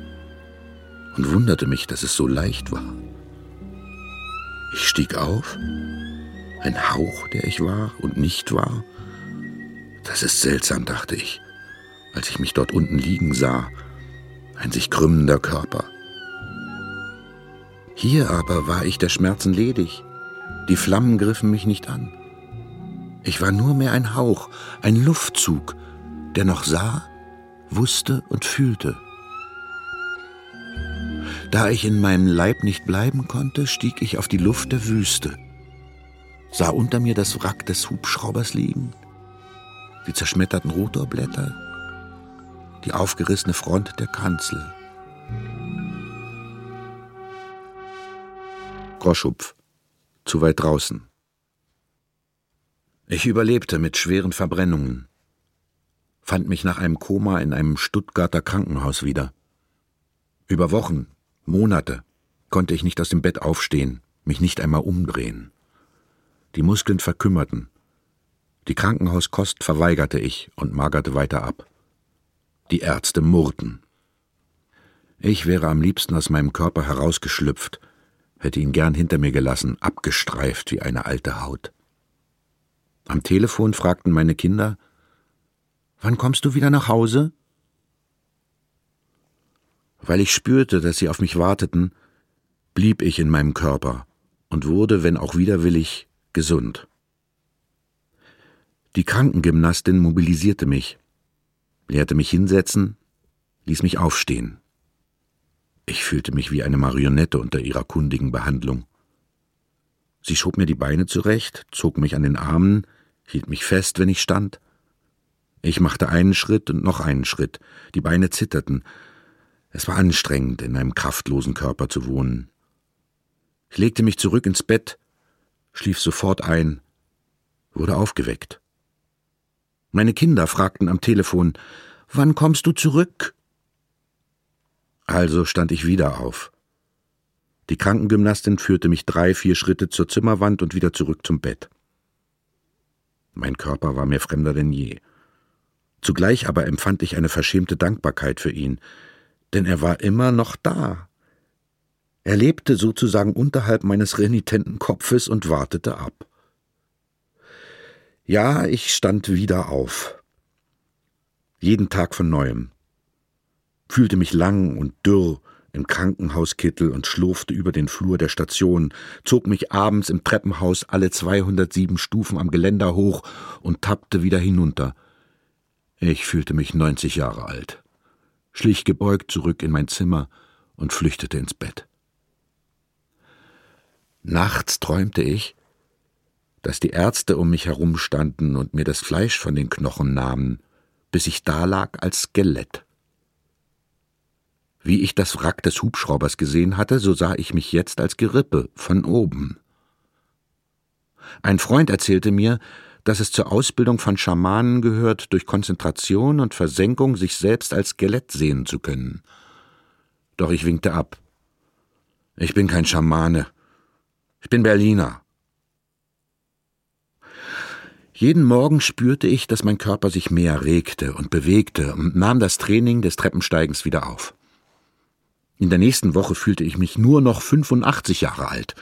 und wunderte mich, dass es so leicht war. Ich stieg auf, ein Hauch, der ich war und nicht war. Das ist seltsam, dachte ich, als ich mich dort unten liegen sah, ein sich krümmender Körper. Hier aber war ich der Schmerzen ledig, die Flammen griffen mich nicht an. Ich war nur mehr ein Hauch, ein Luftzug, der noch sah, wusste und fühlte. Da ich in meinem Leib nicht bleiben konnte, stieg ich auf die Luft der Wüste, sah unter mir das Wrack des Hubschraubers liegen, die zerschmetterten Rotorblätter, die aufgerissene Front der Kanzel. Groschupf, zu weit draußen. Ich überlebte mit schweren Verbrennungen, fand mich nach einem Koma in einem Stuttgarter Krankenhaus wieder. Über Wochen Monate konnte ich nicht aus dem Bett aufstehen, mich nicht einmal umdrehen. Die Muskeln verkümmerten. Die Krankenhauskost verweigerte ich und magerte weiter ab. Die Ärzte murrten. Ich wäre am liebsten aus meinem Körper herausgeschlüpft, hätte ihn gern hinter mir gelassen, abgestreift wie eine alte Haut. Am Telefon fragten meine Kinder Wann kommst du wieder nach Hause? Weil ich spürte, dass sie auf mich warteten, blieb ich in meinem Körper und wurde, wenn auch widerwillig, gesund. Die Krankengymnastin mobilisierte mich, lehrte mich hinsetzen, ließ mich aufstehen. Ich fühlte mich wie eine Marionette unter ihrer kundigen Behandlung. Sie schob mir die Beine zurecht, zog mich an den Armen, hielt mich fest, wenn ich stand. Ich machte einen Schritt und noch einen Schritt, die Beine zitterten, es war anstrengend, in einem kraftlosen Körper zu wohnen. Ich legte mich zurück ins Bett, schlief sofort ein, wurde aufgeweckt. Meine Kinder fragten am Telefon, Wann kommst du zurück? Also stand ich wieder auf. Die Krankengymnastin führte mich drei, vier Schritte zur Zimmerwand und wieder zurück zum Bett. Mein Körper war mir fremder denn je. Zugleich aber empfand ich eine verschämte Dankbarkeit für ihn, denn er war immer noch da. Er lebte sozusagen unterhalb meines renitenten Kopfes und wartete ab. Ja, ich stand wieder auf. Jeden Tag von neuem. Fühlte mich lang und dürr im Krankenhauskittel und schlurfte über den Flur der Station, zog mich abends im Treppenhaus alle 207 Stufen am Geländer hoch und tappte wieder hinunter. Ich fühlte mich 90 Jahre alt schlich gebeugt zurück in mein Zimmer und flüchtete ins Bett. Nachts träumte ich, dass die Ärzte um mich herumstanden und mir das Fleisch von den Knochen nahmen, bis ich dalag als Skelett. Wie ich das Wrack des Hubschraubers gesehen hatte, so sah ich mich jetzt als Gerippe von oben. Ein Freund erzählte mir, dass es zur Ausbildung von Schamanen gehört, durch Konzentration und Versenkung sich selbst als Skelett sehen zu können. Doch ich winkte ab. Ich bin kein Schamane. Ich bin Berliner. Jeden Morgen spürte ich, dass mein Körper sich mehr regte und bewegte und nahm das Training des Treppensteigens wieder auf. In der nächsten Woche fühlte ich mich nur noch 85 Jahre alt,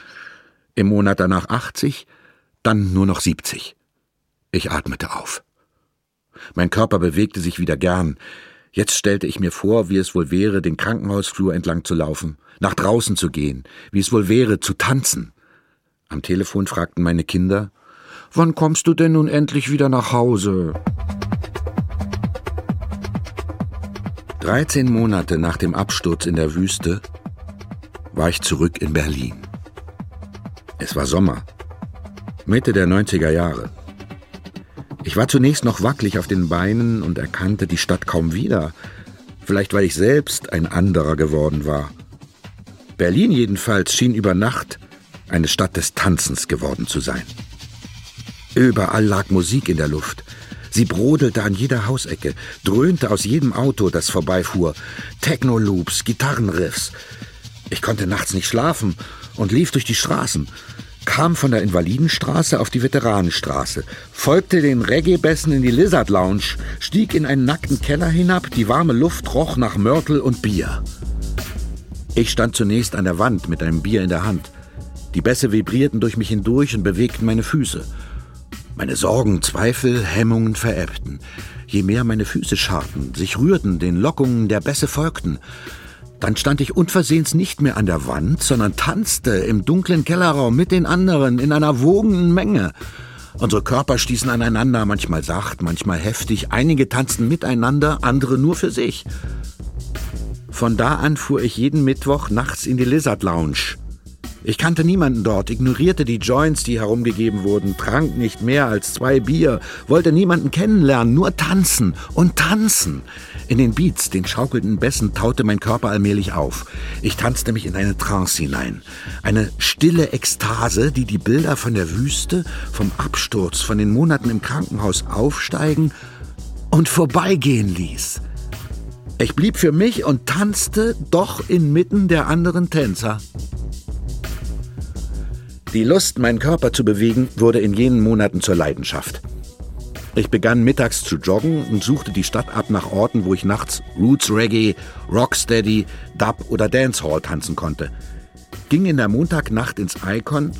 im Monat danach 80, dann nur noch 70. Ich atmete auf. Mein Körper bewegte sich wieder gern. Jetzt stellte ich mir vor, wie es wohl wäre, den Krankenhausflur entlang zu laufen, nach draußen zu gehen, wie es wohl wäre, zu tanzen. Am Telefon fragten meine Kinder, Wann kommst du denn nun endlich wieder nach Hause? 13 Monate nach dem Absturz in der Wüste war ich zurück in Berlin. Es war Sommer, Mitte der 90er Jahre. Ich war zunächst noch wackelig auf den Beinen und erkannte die Stadt kaum wieder, vielleicht weil ich selbst ein anderer geworden war. Berlin jedenfalls schien über Nacht eine Stadt des Tanzens geworden zu sein. Überall lag Musik in der Luft. Sie brodelte an jeder Hausecke, dröhnte aus jedem Auto, das vorbeifuhr. Techno-Loops, Gitarrenriffs. Ich konnte nachts nicht schlafen und lief durch die Straßen, kam von der Invalidenstraße auf die Veteranenstraße, folgte den Reggae-Bässen in die Lizard Lounge, stieg in einen nackten Keller hinab, die warme Luft roch nach Mörtel und Bier. Ich stand zunächst an der Wand mit einem Bier in der Hand. Die Bässe vibrierten durch mich hindurch und bewegten meine Füße. Meine Sorgen, Zweifel, Hemmungen verebbten. Je mehr meine Füße scharten, sich rührten, den Lockungen der Bässe folgten, dann stand ich unversehens nicht mehr an der Wand, sondern tanzte im dunklen Kellerraum mit den anderen in einer wogenden Menge. Unsere Körper stießen aneinander, manchmal sacht, manchmal heftig. Einige tanzten miteinander, andere nur für sich. Von da an fuhr ich jeden Mittwoch nachts in die Lizard Lounge, ich kannte niemanden dort, ignorierte die Joints, die herumgegeben wurden, trank nicht mehr als zwei Bier, wollte niemanden kennenlernen, nur tanzen und tanzen. In den Beats, den schaukelnden Bässen, taute mein Körper allmählich auf. Ich tanzte mich in eine Trance hinein. Eine stille Ekstase, die die Bilder von der Wüste, vom Absturz, von den Monaten im Krankenhaus aufsteigen und vorbeigehen ließ. Ich blieb für mich und tanzte doch inmitten der anderen Tänzer. Die Lust, meinen Körper zu bewegen, wurde in jenen Monaten zur Leidenschaft. Ich begann mittags zu joggen und suchte die Stadt ab nach Orten, wo ich nachts Roots Reggae, Rocksteady, Dub oder Dancehall tanzen konnte. Ging in der Montagnacht ins Icon,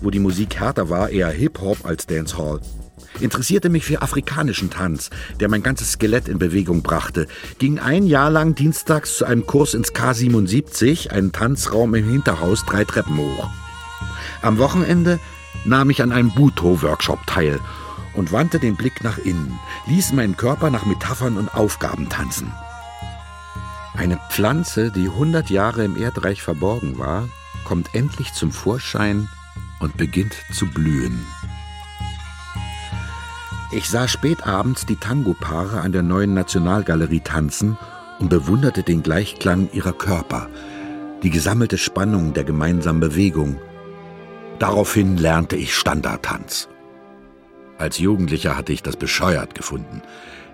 wo die Musik härter war, eher Hip-Hop als Dancehall. Interessierte mich für afrikanischen Tanz, der mein ganzes Skelett in Bewegung brachte. Ging ein Jahr lang dienstags zu einem Kurs ins K77, einen Tanzraum im Hinterhaus, drei Treppen hoch. Am Wochenende nahm ich an einem Buto-Workshop teil und wandte den Blick nach innen, ließ meinen Körper nach Metaphern und Aufgaben tanzen. Eine Pflanze, die hundert Jahre im Erdreich verborgen war, kommt endlich zum Vorschein und beginnt zu blühen. Ich sah spät abends die Tango-Paare an der neuen Nationalgalerie tanzen und bewunderte den Gleichklang ihrer Körper, die gesammelte Spannung der gemeinsamen Bewegung – Daraufhin lernte ich Standardtanz. Als Jugendlicher hatte ich das bescheuert gefunden.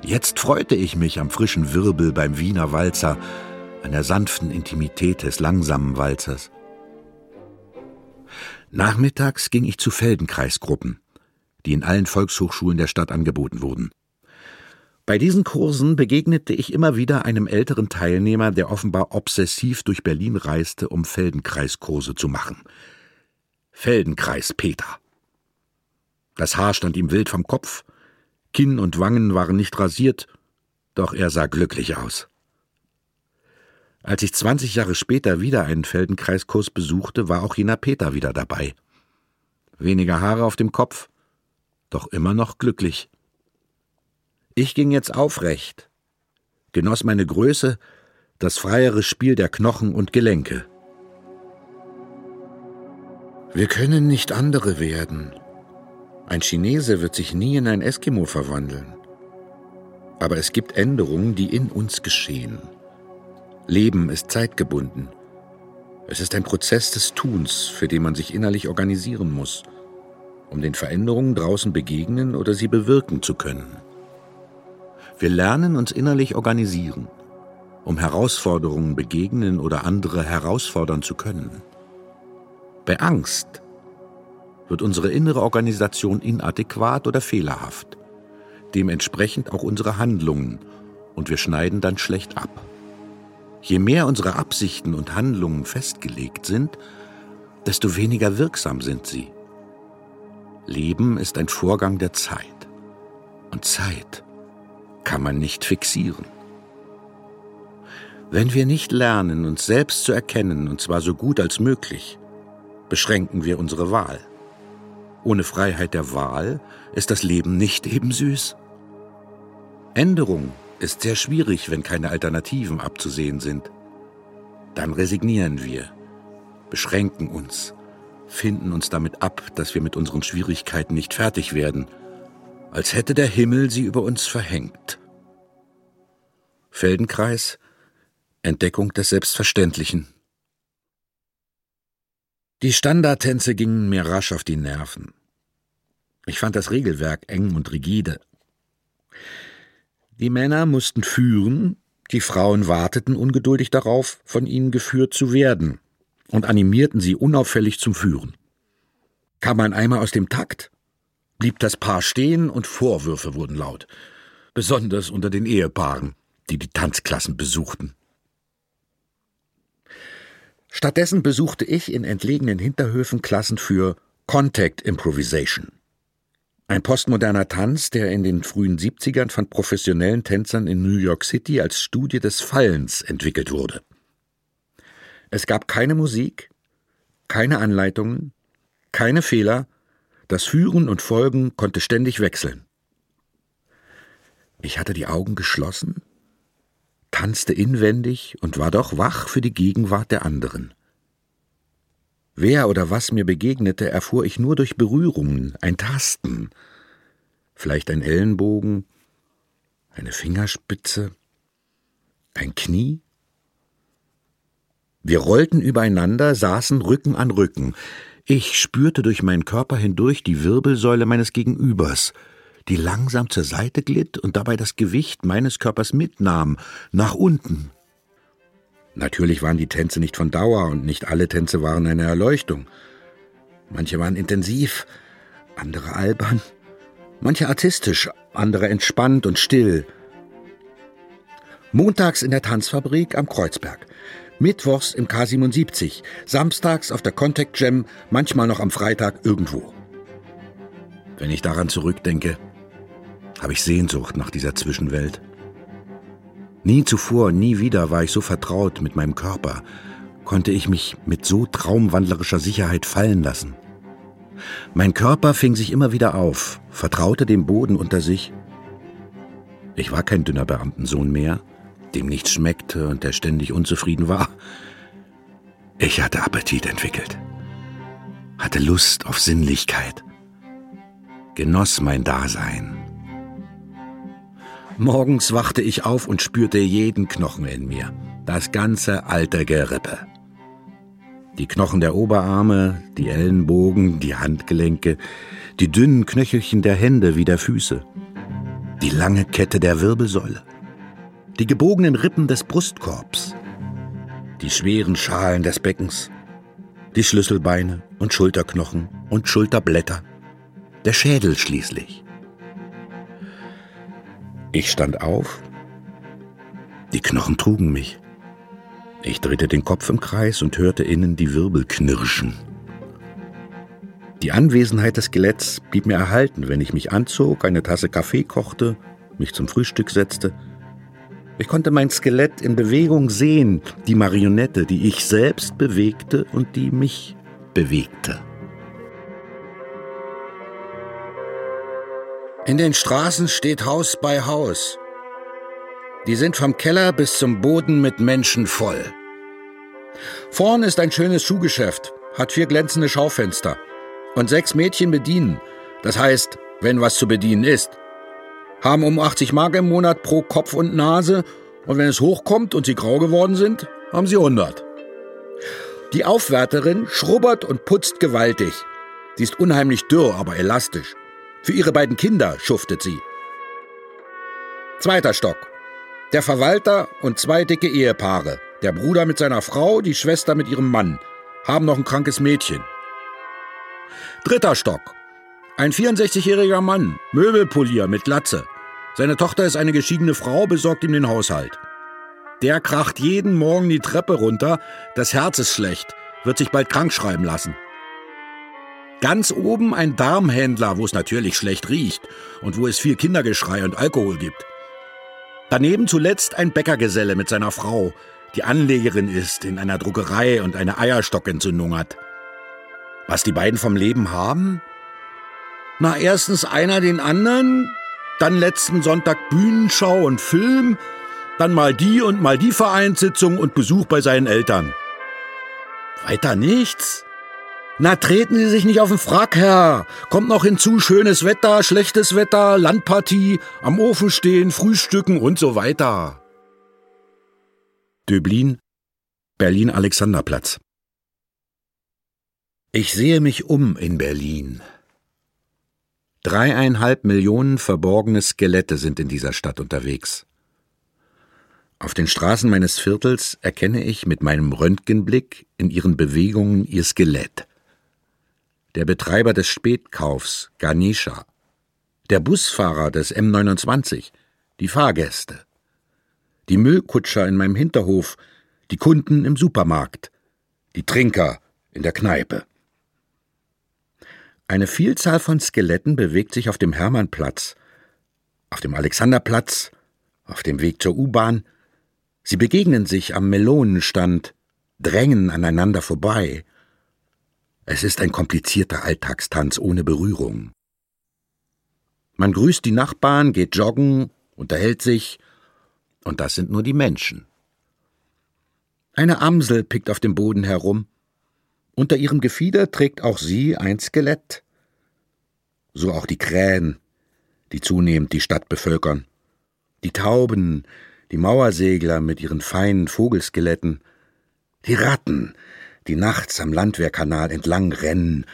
Jetzt freute ich mich am frischen Wirbel beim Wiener Walzer, an der sanften Intimität des langsamen Walzers. Nachmittags ging ich zu Feldenkreisgruppen, die in allen Volkshochschulen der Stadt angeboten wurden. Bei diesen Kursen begegnete ich immer wieder einem älteren Teilnehmer, der offenbar obsessiv durch Berlin reiste, um Feldenkreiskurse zu machen. Feldenkreis Peter. Das Haar stand ihm wild vom Kopf, Kinn und Wangen waren nicht rasiert, doch er sah glücklich aus. Als ich zwanzig Jahre später wieder einen Feldenkreiskurs besuchte, war auch jener Peter wieder dabei. Weniger Haare auf dem Kopf, doch immer noch glücklich. Ich ging jetzt aufrecht, genoss meine Größe, das freiere Spiel der Knochen und Gelenke. Wir können nicht andere werden. Ein Chinese wird sich nie in ein Eskimo verwandeln. Aber es gibt Änderungen, die in uns geschehen. Leben ist zeitgebunden. Es ist ein Prozess des Tuns, für den man sich innerlich organisieren muss. um den Veränderungen draußen begegnen oder sie bewirken zu können. Wir lernen uns innerlich organisieren, um Herausforderungen begegnen oder andere herausfordern zu können. Bei Angst wird unsere innere Organisation inadäquat oder fehlerhaft, dementsprechend auch unsere Handlungen, und wir schneiden dann schlecht ab. Je mehr unsere Absichten und Handlungen festgelegt sind, desto weniger wirksam sind sie. Leben ist ein Vorgang der Zeit. Und Zeit kann man nicht fixieren. Wenn wir nicht lernen, uns selbst zu erkennen, und zwar so gut als möglich, beschränken wir unsere Wahl. Ohne Freiheit der Wahl ist das Leben nicht eben süß. Änderung ist sehr schwierig, wenn keine Alternativen abzusehen sind. Dann resignieren wir, beschränken uns, finden uns damit ab, dass wir mit unseren Schwierigkeiten nicht fertig werden, als hätte der Himmel sie über uns verhängt. Feldenkreis Entdeckung des Selbstverständlichen. Die Standardtänze gingen mir rasch auf die Nerven. Ich fand das Regelwerk eng und rigide. Die Männer mussten führen, die Frauen warteten ungeduldig darauf, von ihnen geführt zu werden und animierten sie unauffällig zum Führen. Kam man einmal aus dem Takt, blieb das Paar stehen und Vorwürfe wurden laut, besonders unter den Ehepaaren, die die Tanzklassen besuchten. Stattdessen besuchte ich in entlegenen Hinterhöfen Klassen für Contact Improvisation. Ein postmoderner Tanz, der in den frühen 70ern von professionellen Tänzern in New York City als Studie des Fallens entwickelt wurde. Es gab keine Musik, keine Anleitungen, keine Fehler, das Führen und Folgen konnte ständig wechseln. Ich hatte die Augen geschlossen, tanzte inwendig und war doch wach für die Gegenwart der anderen. Wer oder was mir begegnete, erfuhr ich nur durch Berührungen, ein Tasten, vielleicht ein Ellenbogen, eine Fingerspitze, ein Knie. Wir rollten übereinander, saßen Rücken an Rücken. Ich spürte durch meinen Körper hindurch die Wirbelsäule meines Gegenübers, die langsam zur Seite glitt und dabei das Gewicht meines Körpers mitnahm, nach unten. Natürlich waren die Tänze nicht von Dauer und nicht alle Tänze waren eine Erleuchtung. Manche waren intensiv, andere albern, manche artistisch, andere entspannt und still. Montags in der Tanzfabrik am Kreuzberg, mittwochs im K77, samstags auf der Contact Jam, manchmal noch am Freitag irgendwo. Wenn ich daran zurückdenke, habe ich Sehnsucht nach dieser Zwischenwelt. Nie zuvor, nie wieder war ich so vertraut mit meinem Körper, konnte ich mich mit so traumwandlerischer Sicherheit fallen lassen. Mein Körper fing sich immer wieder auf, vertraute dem Boden unter sich. Ich war kein dünner Beamtensohn mehr, dem nichts schmeckte und der ständig unzufrieden war. Ich hatte Appetit entwickelt, hatte Lust auf Sinnlichkeit, genoss mein Dasein Morgens wachte ich auf und spürte jeden Knochen in mir, das ganze alte Gerippe. Die Knochen der Oberarme, die Ellenbogen, die Handgelenke, die dünnen Knöchelchen der Hände wie der Füße, die lange Kette der Wirbelsäule, die gebogenen Rippen des Brustkorbs, die schweren Schalen des Beckens, die Schlüsselbeine und Schulterknochen und Schulterblätter, der Schädel schließlich. Ich stand auf. Die Knochen trugen mich. Ich drehte den Kopf im Kreis und hörte innen die Wirbel knirschen. Die Anwesenheit des Skeletts blieb mir erhalten, wenn ich mich anzog, eine Tasse Kaffee kochte, mich zum Frühstück setzte. Ich konnte mein Skelett in Bewegung sehen, die Marionette, die ich selbst bewegte und die mich bewegte. In den Straßen steht Haus bei Haus. Die sind vom Keller bis zum Boden mit Menschen voll. Vorn ist ein schönes Schuhgeschäft, hat vier glänzende Schaufenster. Und sechs Mädchen bedienen. Das heißt, wenn was zu bedienen ist. Haben um 80 Mark im Monat pro Kopf und Nase. Und wenn es hochkommt und sie grau geworden sind, haben sie 100. Die Aufwärterin schrubbert und putzt gewaltig. Sie ist unheimlich dürr, aber elastisch. Für ihre beiden Kinder schuftet sie. Zweiter Stock. Der Verwalter und zwei dicke Ehepaare. Der Bruder mit seiner Frau, die Schwester mit ihrem Mann. Haben noch ein krankes Mädchen. Dritter Stock. Ein 64-jähriger Mann, Möbelpolier mit Glatze. Seine Tochter ist eine geschiedene Frau, besorgt ihm den Haushalt. Der kracht jeden Morgen die Treppe runter, das Herz ist schlecht, wird sich bald krank schreiben lassen. Ganz oben ein Darmhändler, wo es natürlich schlecht riecht und wo es viel Kindergeschrei und Alkohol gibt. Daneben zuletzt ein Bäckergeselle mit seiner Frau, die Anlegerin ist, in einer Druckerei und eine Eierstockentzündung hat. Was die beiden vom Leben haben? Na, erstens einer den anderen, dann letzten Sonntag Bühnenschau und Film, dann mal die und mal die Vereinssitzung und Besuch bei seinen Eltern. Weiter nichts. Na, treten Sie sich nicht auf den Frack, Herr. Kommt noch hinzu schönes Wetter, schlechtes Wetter, Landpartie, am Ofen stehen, frühstücken und so weiter. Döblin, Berlin-Alexanderplatz. Ich sehe mich um in Berlin. Dreieinhalb Millionen verborgene Skelette sind in dieser Stadt unterwegs. Auf den Straßen meines Viertels erkenne ich mit meinem Röntgenblick in ihren Bewegungen ihr Skelett. Der Betreiber des Spätkaufs, Ganesha. Der Busfahrer des M29, die Fahrgäste die Müllkutscher in meinem Hinterhof, die Kunden im Supermarkt, die Trinker in der Kneipe. Eine Vielzahl von Skeletten bewegt sich auf dem Hermannplatz, auf dem Alexanderplatz, auf dem Weg zur U-Bahn. Sie begegnen sich am Melonenstand, drängen aneinander vorbei. Es ist ein komplizierter Alltagstanz ohne Berührung. Man grüßt die Nachbarn, geht joggen, unterhält sich, und das sind nur die Menschen. Eine Amsel pickt auf dem Boden herum. Unter ihrem Gefieder trägt auch sie ein Skelett. So auch die Krähen, die zunehmend die Stadt bevölkern. Die Tauben, die Mauersegler mit ihren feinen Vogelskeletten. Die Ratten, die nachts am Landwehrkanal entlang rennen,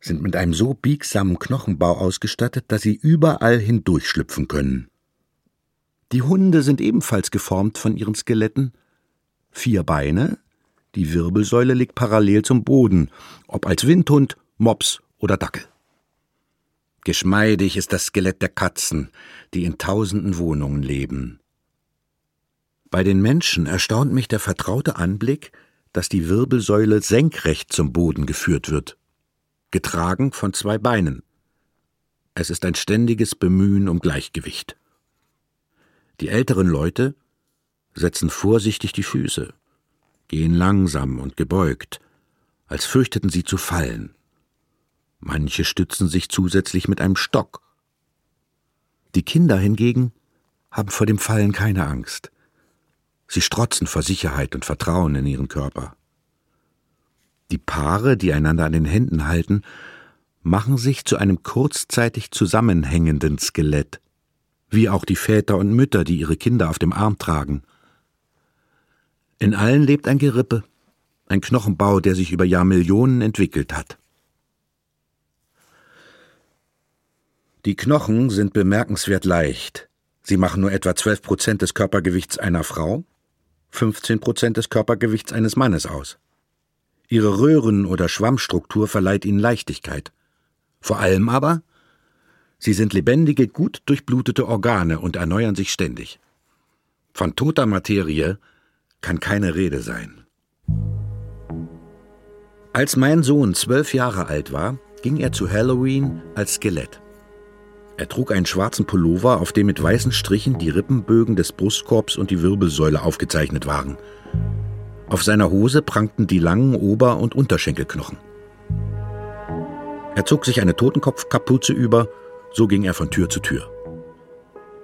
sind mit einem so biegsamen Knochenbau ausgestattet, dass sie überall hindurchschlüpfen können. Die Hunde sind ebenfalls geformt von ihren Skeletten. Vier Beine, die Wirbelsäule liegt parallel zum Boden, ob als Windhund, Mops oder Dackel. Geschmeidig ist das Skelett der Katzen, die in tausenden Wohnungen leben. Bei den Menschen erstaunt mich der vertraute Anblick, dass die Wirbelsäule senkrecht zum Boden geführt wird, getragen von zwei Beinen. Es ist ein ständiges Bemühen um Gleichgewicht. Die älteren Leute setzen vorsichtig die Füße, gehen langsam und gebeugt, als fürchteten sie zu fallen. Manche stützen sich zusätzlich mit einem Stock. Die Kinder hingegen haben vor dem Fallen keine Angst. Sie strotzen vor Sicherheit und Vertrauen in ihren Körper. Die Paare, die einander an den Händen halten, machen sich zu einem kurzzeitig zusammenhängenden Skelett, wie auch die Väter und Mütter, die ihre Kinder auf dem Arm tragen. In allen lebt ein Gerippe, ein Knochenbau, der sich über Jahrmillionen entwickelt hat. Die Knochen sind bemerkenswert leicht. Sie machen nur etwa 12 Prozent des Körpergewichts einer Frau, 15 Prozent des Körpergewichts eines Mannes aus. Ihre Röhren- oder Schwammstruktur verleiht ihnen Leichtigkeit. Vor allem aber Sie sind lebendige, gut durchblutete Organe und erneuern sich ständig. Von toter Materie kann keine Rede sein. Als mein Sohn zwölf Jahre alt war, ging er zu Halloween als Skelett. Er trug einen schwarzen Pullover, auf dem mit weißen Strichen die Rippenbögen des Brustkorbs und die Wirbelsäule aufgezeichnet waren. Auf seiner Hose prangten die langen Ober- und Unterschenkelknochen. Er zog sich eine Totenkopfkapuze über so ging er von Tür zu Tür.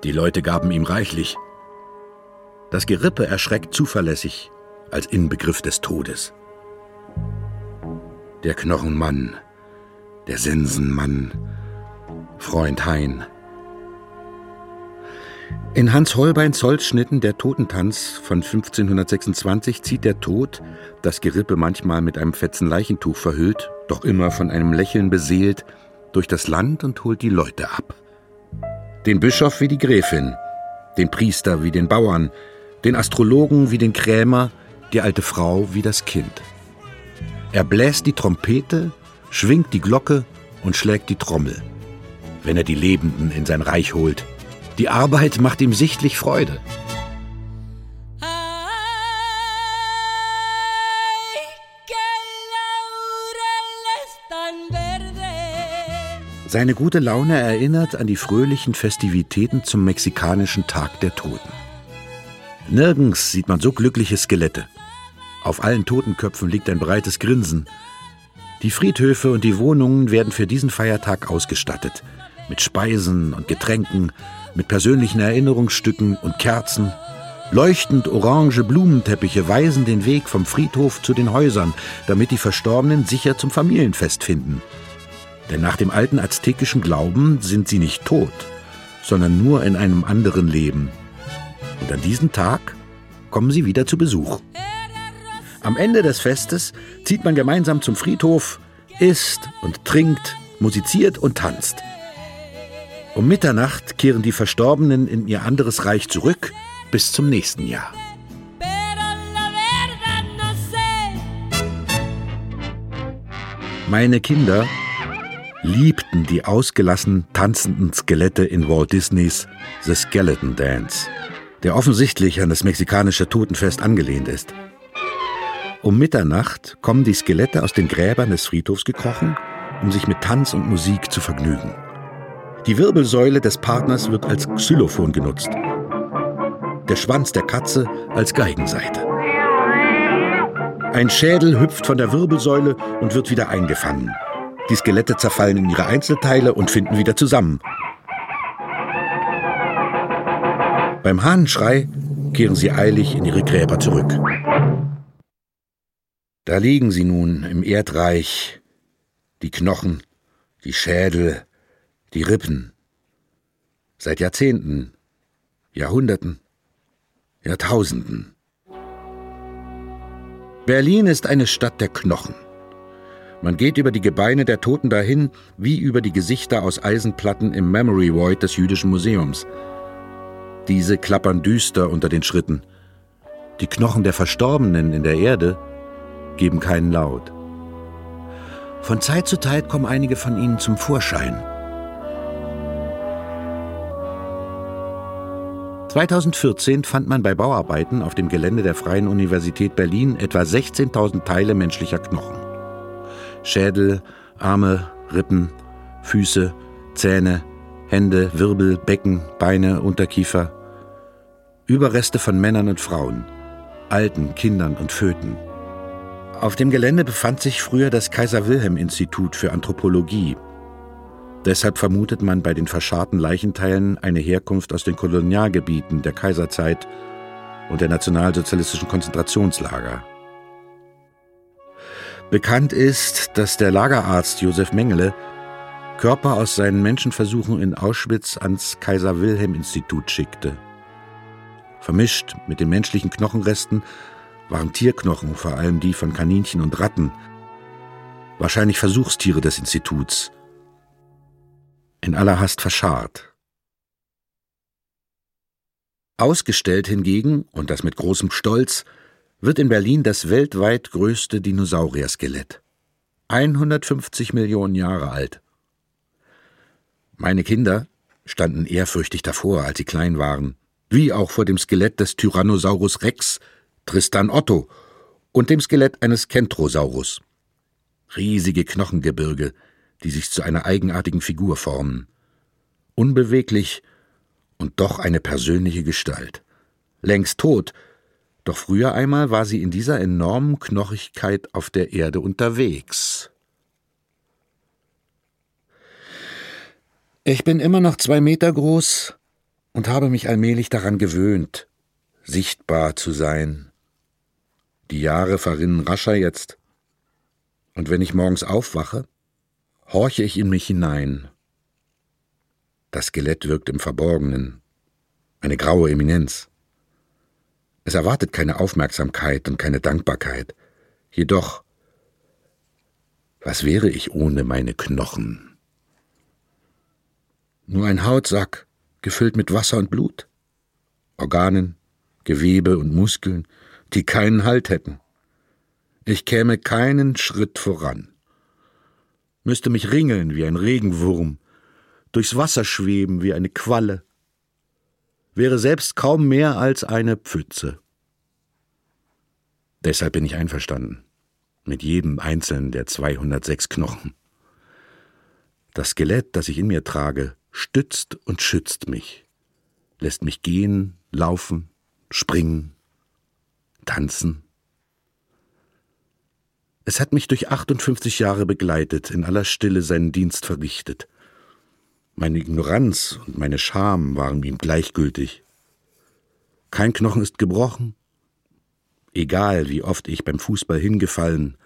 Die Leute gaben ihm reichlich. Das Gerippe erschreckt zuverlässig als Inbegriff des Todes. Der Knochenmann, der Sensenmann, Freund Hein. In Hans Holbeins Holzschnitten Der Totentanz von 1526 zieht der Tod, das Gerippe manchmal mit einem fetzen Leichentuch verhüllt, doch immer von einem Lächeln beseelt, durch das Land und holt die Leute ab. Den Bischof wie die Gräfin, den Priester wie den Bauern, den Astrologen wie den Krämer, die alte Frau wie das Kind. Er bläst die Trompete, schwingt die Glocke und schlägt die Trommel, wenn er die Lebenden in sein Reich holt. Die Arbeit macht ihm sichtlich Freude. Seine gute Laune erinnert an die fröhlichen Festivitäten zum mexikanischen Tag der Toten. Nirgends sieht man so glückliche Skelette. Auf allen Totenköpfen liegt ein breites Grinsen. Die Friedhöfe und die Wohnungen werden für diesen Feiertag ausgestattet. Mit Speisen und Getränken, mit persönlichen Erinnerungsstücken und Kerzen. Leuchtend orange Blumenteppiche weisen den Weg vom Friedhof zu den Häusern, damit die Verstorbenen sicher zum Familienfest finden. Denn nach dem alten aztekischen Glauben sind sie nicht tot, sondern nur in einem anderen Leben. Und an diesem Tag kommen sie wieder zu Besuch. Am Ende des Festes zieht man gemeinsam zum Friedhof, isst und trinkt, musiziert und tanzt. Um Mitternacht kehren die Verstorbenen in ihr anderes Reich zurück bis zum nächsten Jahr. Meine Kinder liebten die ausgelassen tanzenden Skelette in Walt Disneys The Skeleton Dance, der offensichtlich an das mexikanische Totenfest angelehnt ist. Um Mitternacht kommen die Skelette aus den Gräbern des Friedhofs gekrochen, um sich mit Tanz und Musik zu vergnügen. Die Wirbelsäule des Partners wird als Xylophon genutzt, der Schwanz der Katze als Geigenseite. Ein Schädel hüpft von der Wirbelsäule und wird wieder eingefangen. Die Skelette zerfallen in ihre Einzelteile und finden wieder zusammen. Beim Hahnenschrei kehren sie eilig in ihre Gräber zurück. Da liegen sie nun im Erdreich, die Knochen, die Schädel, die Rippen. Seit Jahrzehnten, Jahrhunderten, Jahrtausenden. Berlin ist eine Stadt der Knochen. Man geht über die Gebeine der Toten dahin, wie über die Gesichter aus Eisenplatten im Memory Void des Jüdischen Museums. Diese klappern düster unter den Schritten. Die Knochen der Verstorbenen in der Erde geben keinen Laut. Von Zeit zu Zeit kommen einige von ihnen zum Vorschein. 2014 fand man bei Bauarbeiten auf dem Gelände der Freien Universität Berlin etwa 16.000 Teile menschlicher Knochen. Schädel, Arme, Rippen, Füße, Zähne, Hände, Wirbel, Becken, Beine, Unterkiefer. Überreste von Männern und Frauen, Alten, Kindern und Föten. Auf dem Gelände befand sich früher das Kaiser Wilhelm Institut für Anthropologie. Deshalb vermutet man bei den verscharrten Leichenteilen eine Herkunft aus den Kolonialgebieten der Kaiserzeit und der nationalsozialistischen Konzentrationslager. Bekannt ist, dass der Lagerarzt Josef Mengele Körper aus seinen Menschenversuchen in Auschwitz ans Kaiser Wilhelm Institut schickte. Vermischt mit den menschlichen Knochenresten waren Tierknochen, vor allem die von Kaninchen und Ratten, wahrscheinlich Versuchstiere des Instituts, in aller Hast verscharrt. Ausgestellt hingegen, und das mit großem Stolz, wird in Berlin das weltweit größte Dinosaurier-Skelett. 150 Millionen Jahre alt. Meine Kinder standen ehrfürchtig davor, als sie klein waren, wie auch vor dem Skelett des Tyrannosaurus Rex, Tristan Otto, und dem Skelett eines Kentrosaurus. Riesige Knochengebirge, die sich zu einer eigenartigen Figur formen. Unbeweglich und doch eine persönliche Gestalt. Längst tot, doch früher einmal war sie in dieser enormen Knochigkeit auf der Erde unterwegs. Ich bin immer noch zwei Meter groß und habe mich allmählich daran gewöhnt, sichtbar zu sein. Die Jahre verrinnen rascher jetzt, und wenn ich morgens aufwache, horche ich in mich hinein. Das Skelett wirkt im Verborgenen, eine graue Eminenz. Es erwartet keine Aufmerksamkeit und keine Dankbarkeit. Jedoch, was wäre ich ohne meine Knochen? Nur ein Hautsack, gefüllt mit Wasser und Blut, Organen, Gewebe und Muskeln, die keinen Halt hätten. Ich käme keinen Schritt voran, müsste mich ringeln wie ein Regenwurm, durchs Wasser schweben wie eine Qualle, wäre selbst kaum mehr als eine Pfütze. Deshalb bin ich einverstanden mit jedem einzelnen der 206 Knochen. Das Skelett, das ich in mir trage, stützt und schützt mich, lässt mich gehen, laufen, springen, tanzen. Es hat mich durch 58 Jahre begleitet, in aller Stille seinen Dienst verrichtet. Meine Ignoranz und meine Scham waren ihm gleichgültig. Kein Knochen ist gebrochen. Egal, wie oft ich beim Fußball hingefallen,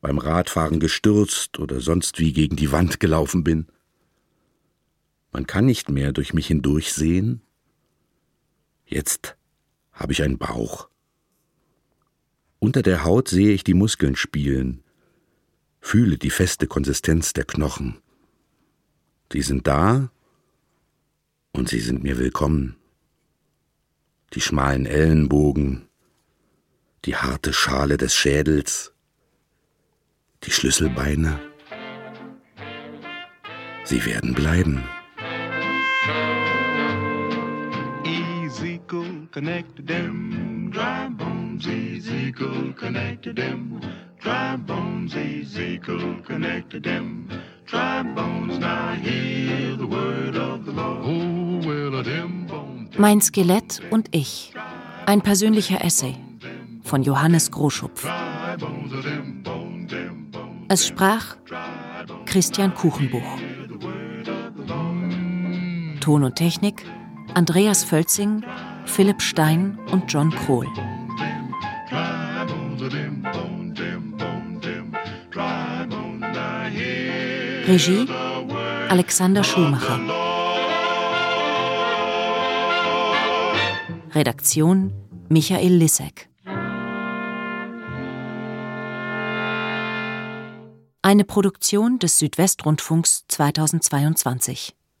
beim Radfahren gestürzt oder sonst wie gegen die Wand gelaufen bin. Man kann nicht mehr durch mich hindurchsehen. Jetzt habe ich einen Bauch. Unter der Haut sehe ich die Muskeln spielen, fühle die feste Konsistenz der Knochen. Sie sind da und sie sind mir willkommen. Die schmalen Ellenbogen, die harte Schale des Schädels, die Schlüsselbeine. Sie werden bleiben. Easy cool connected them dry bones, easy cool connected them dry bones, easy cool connected them. Mein Skelett und ich. Ein persönlicher Essay von Johannes Groschupf. Es sprach Christian Kuchenbuch. Ton und Technik Andreas Völzing, Philipp Stein und John Krohl. Regie Alexander Schumacher. Redaktion Michael Lissek. Eine Produktion des Südwestrundfunks 2022.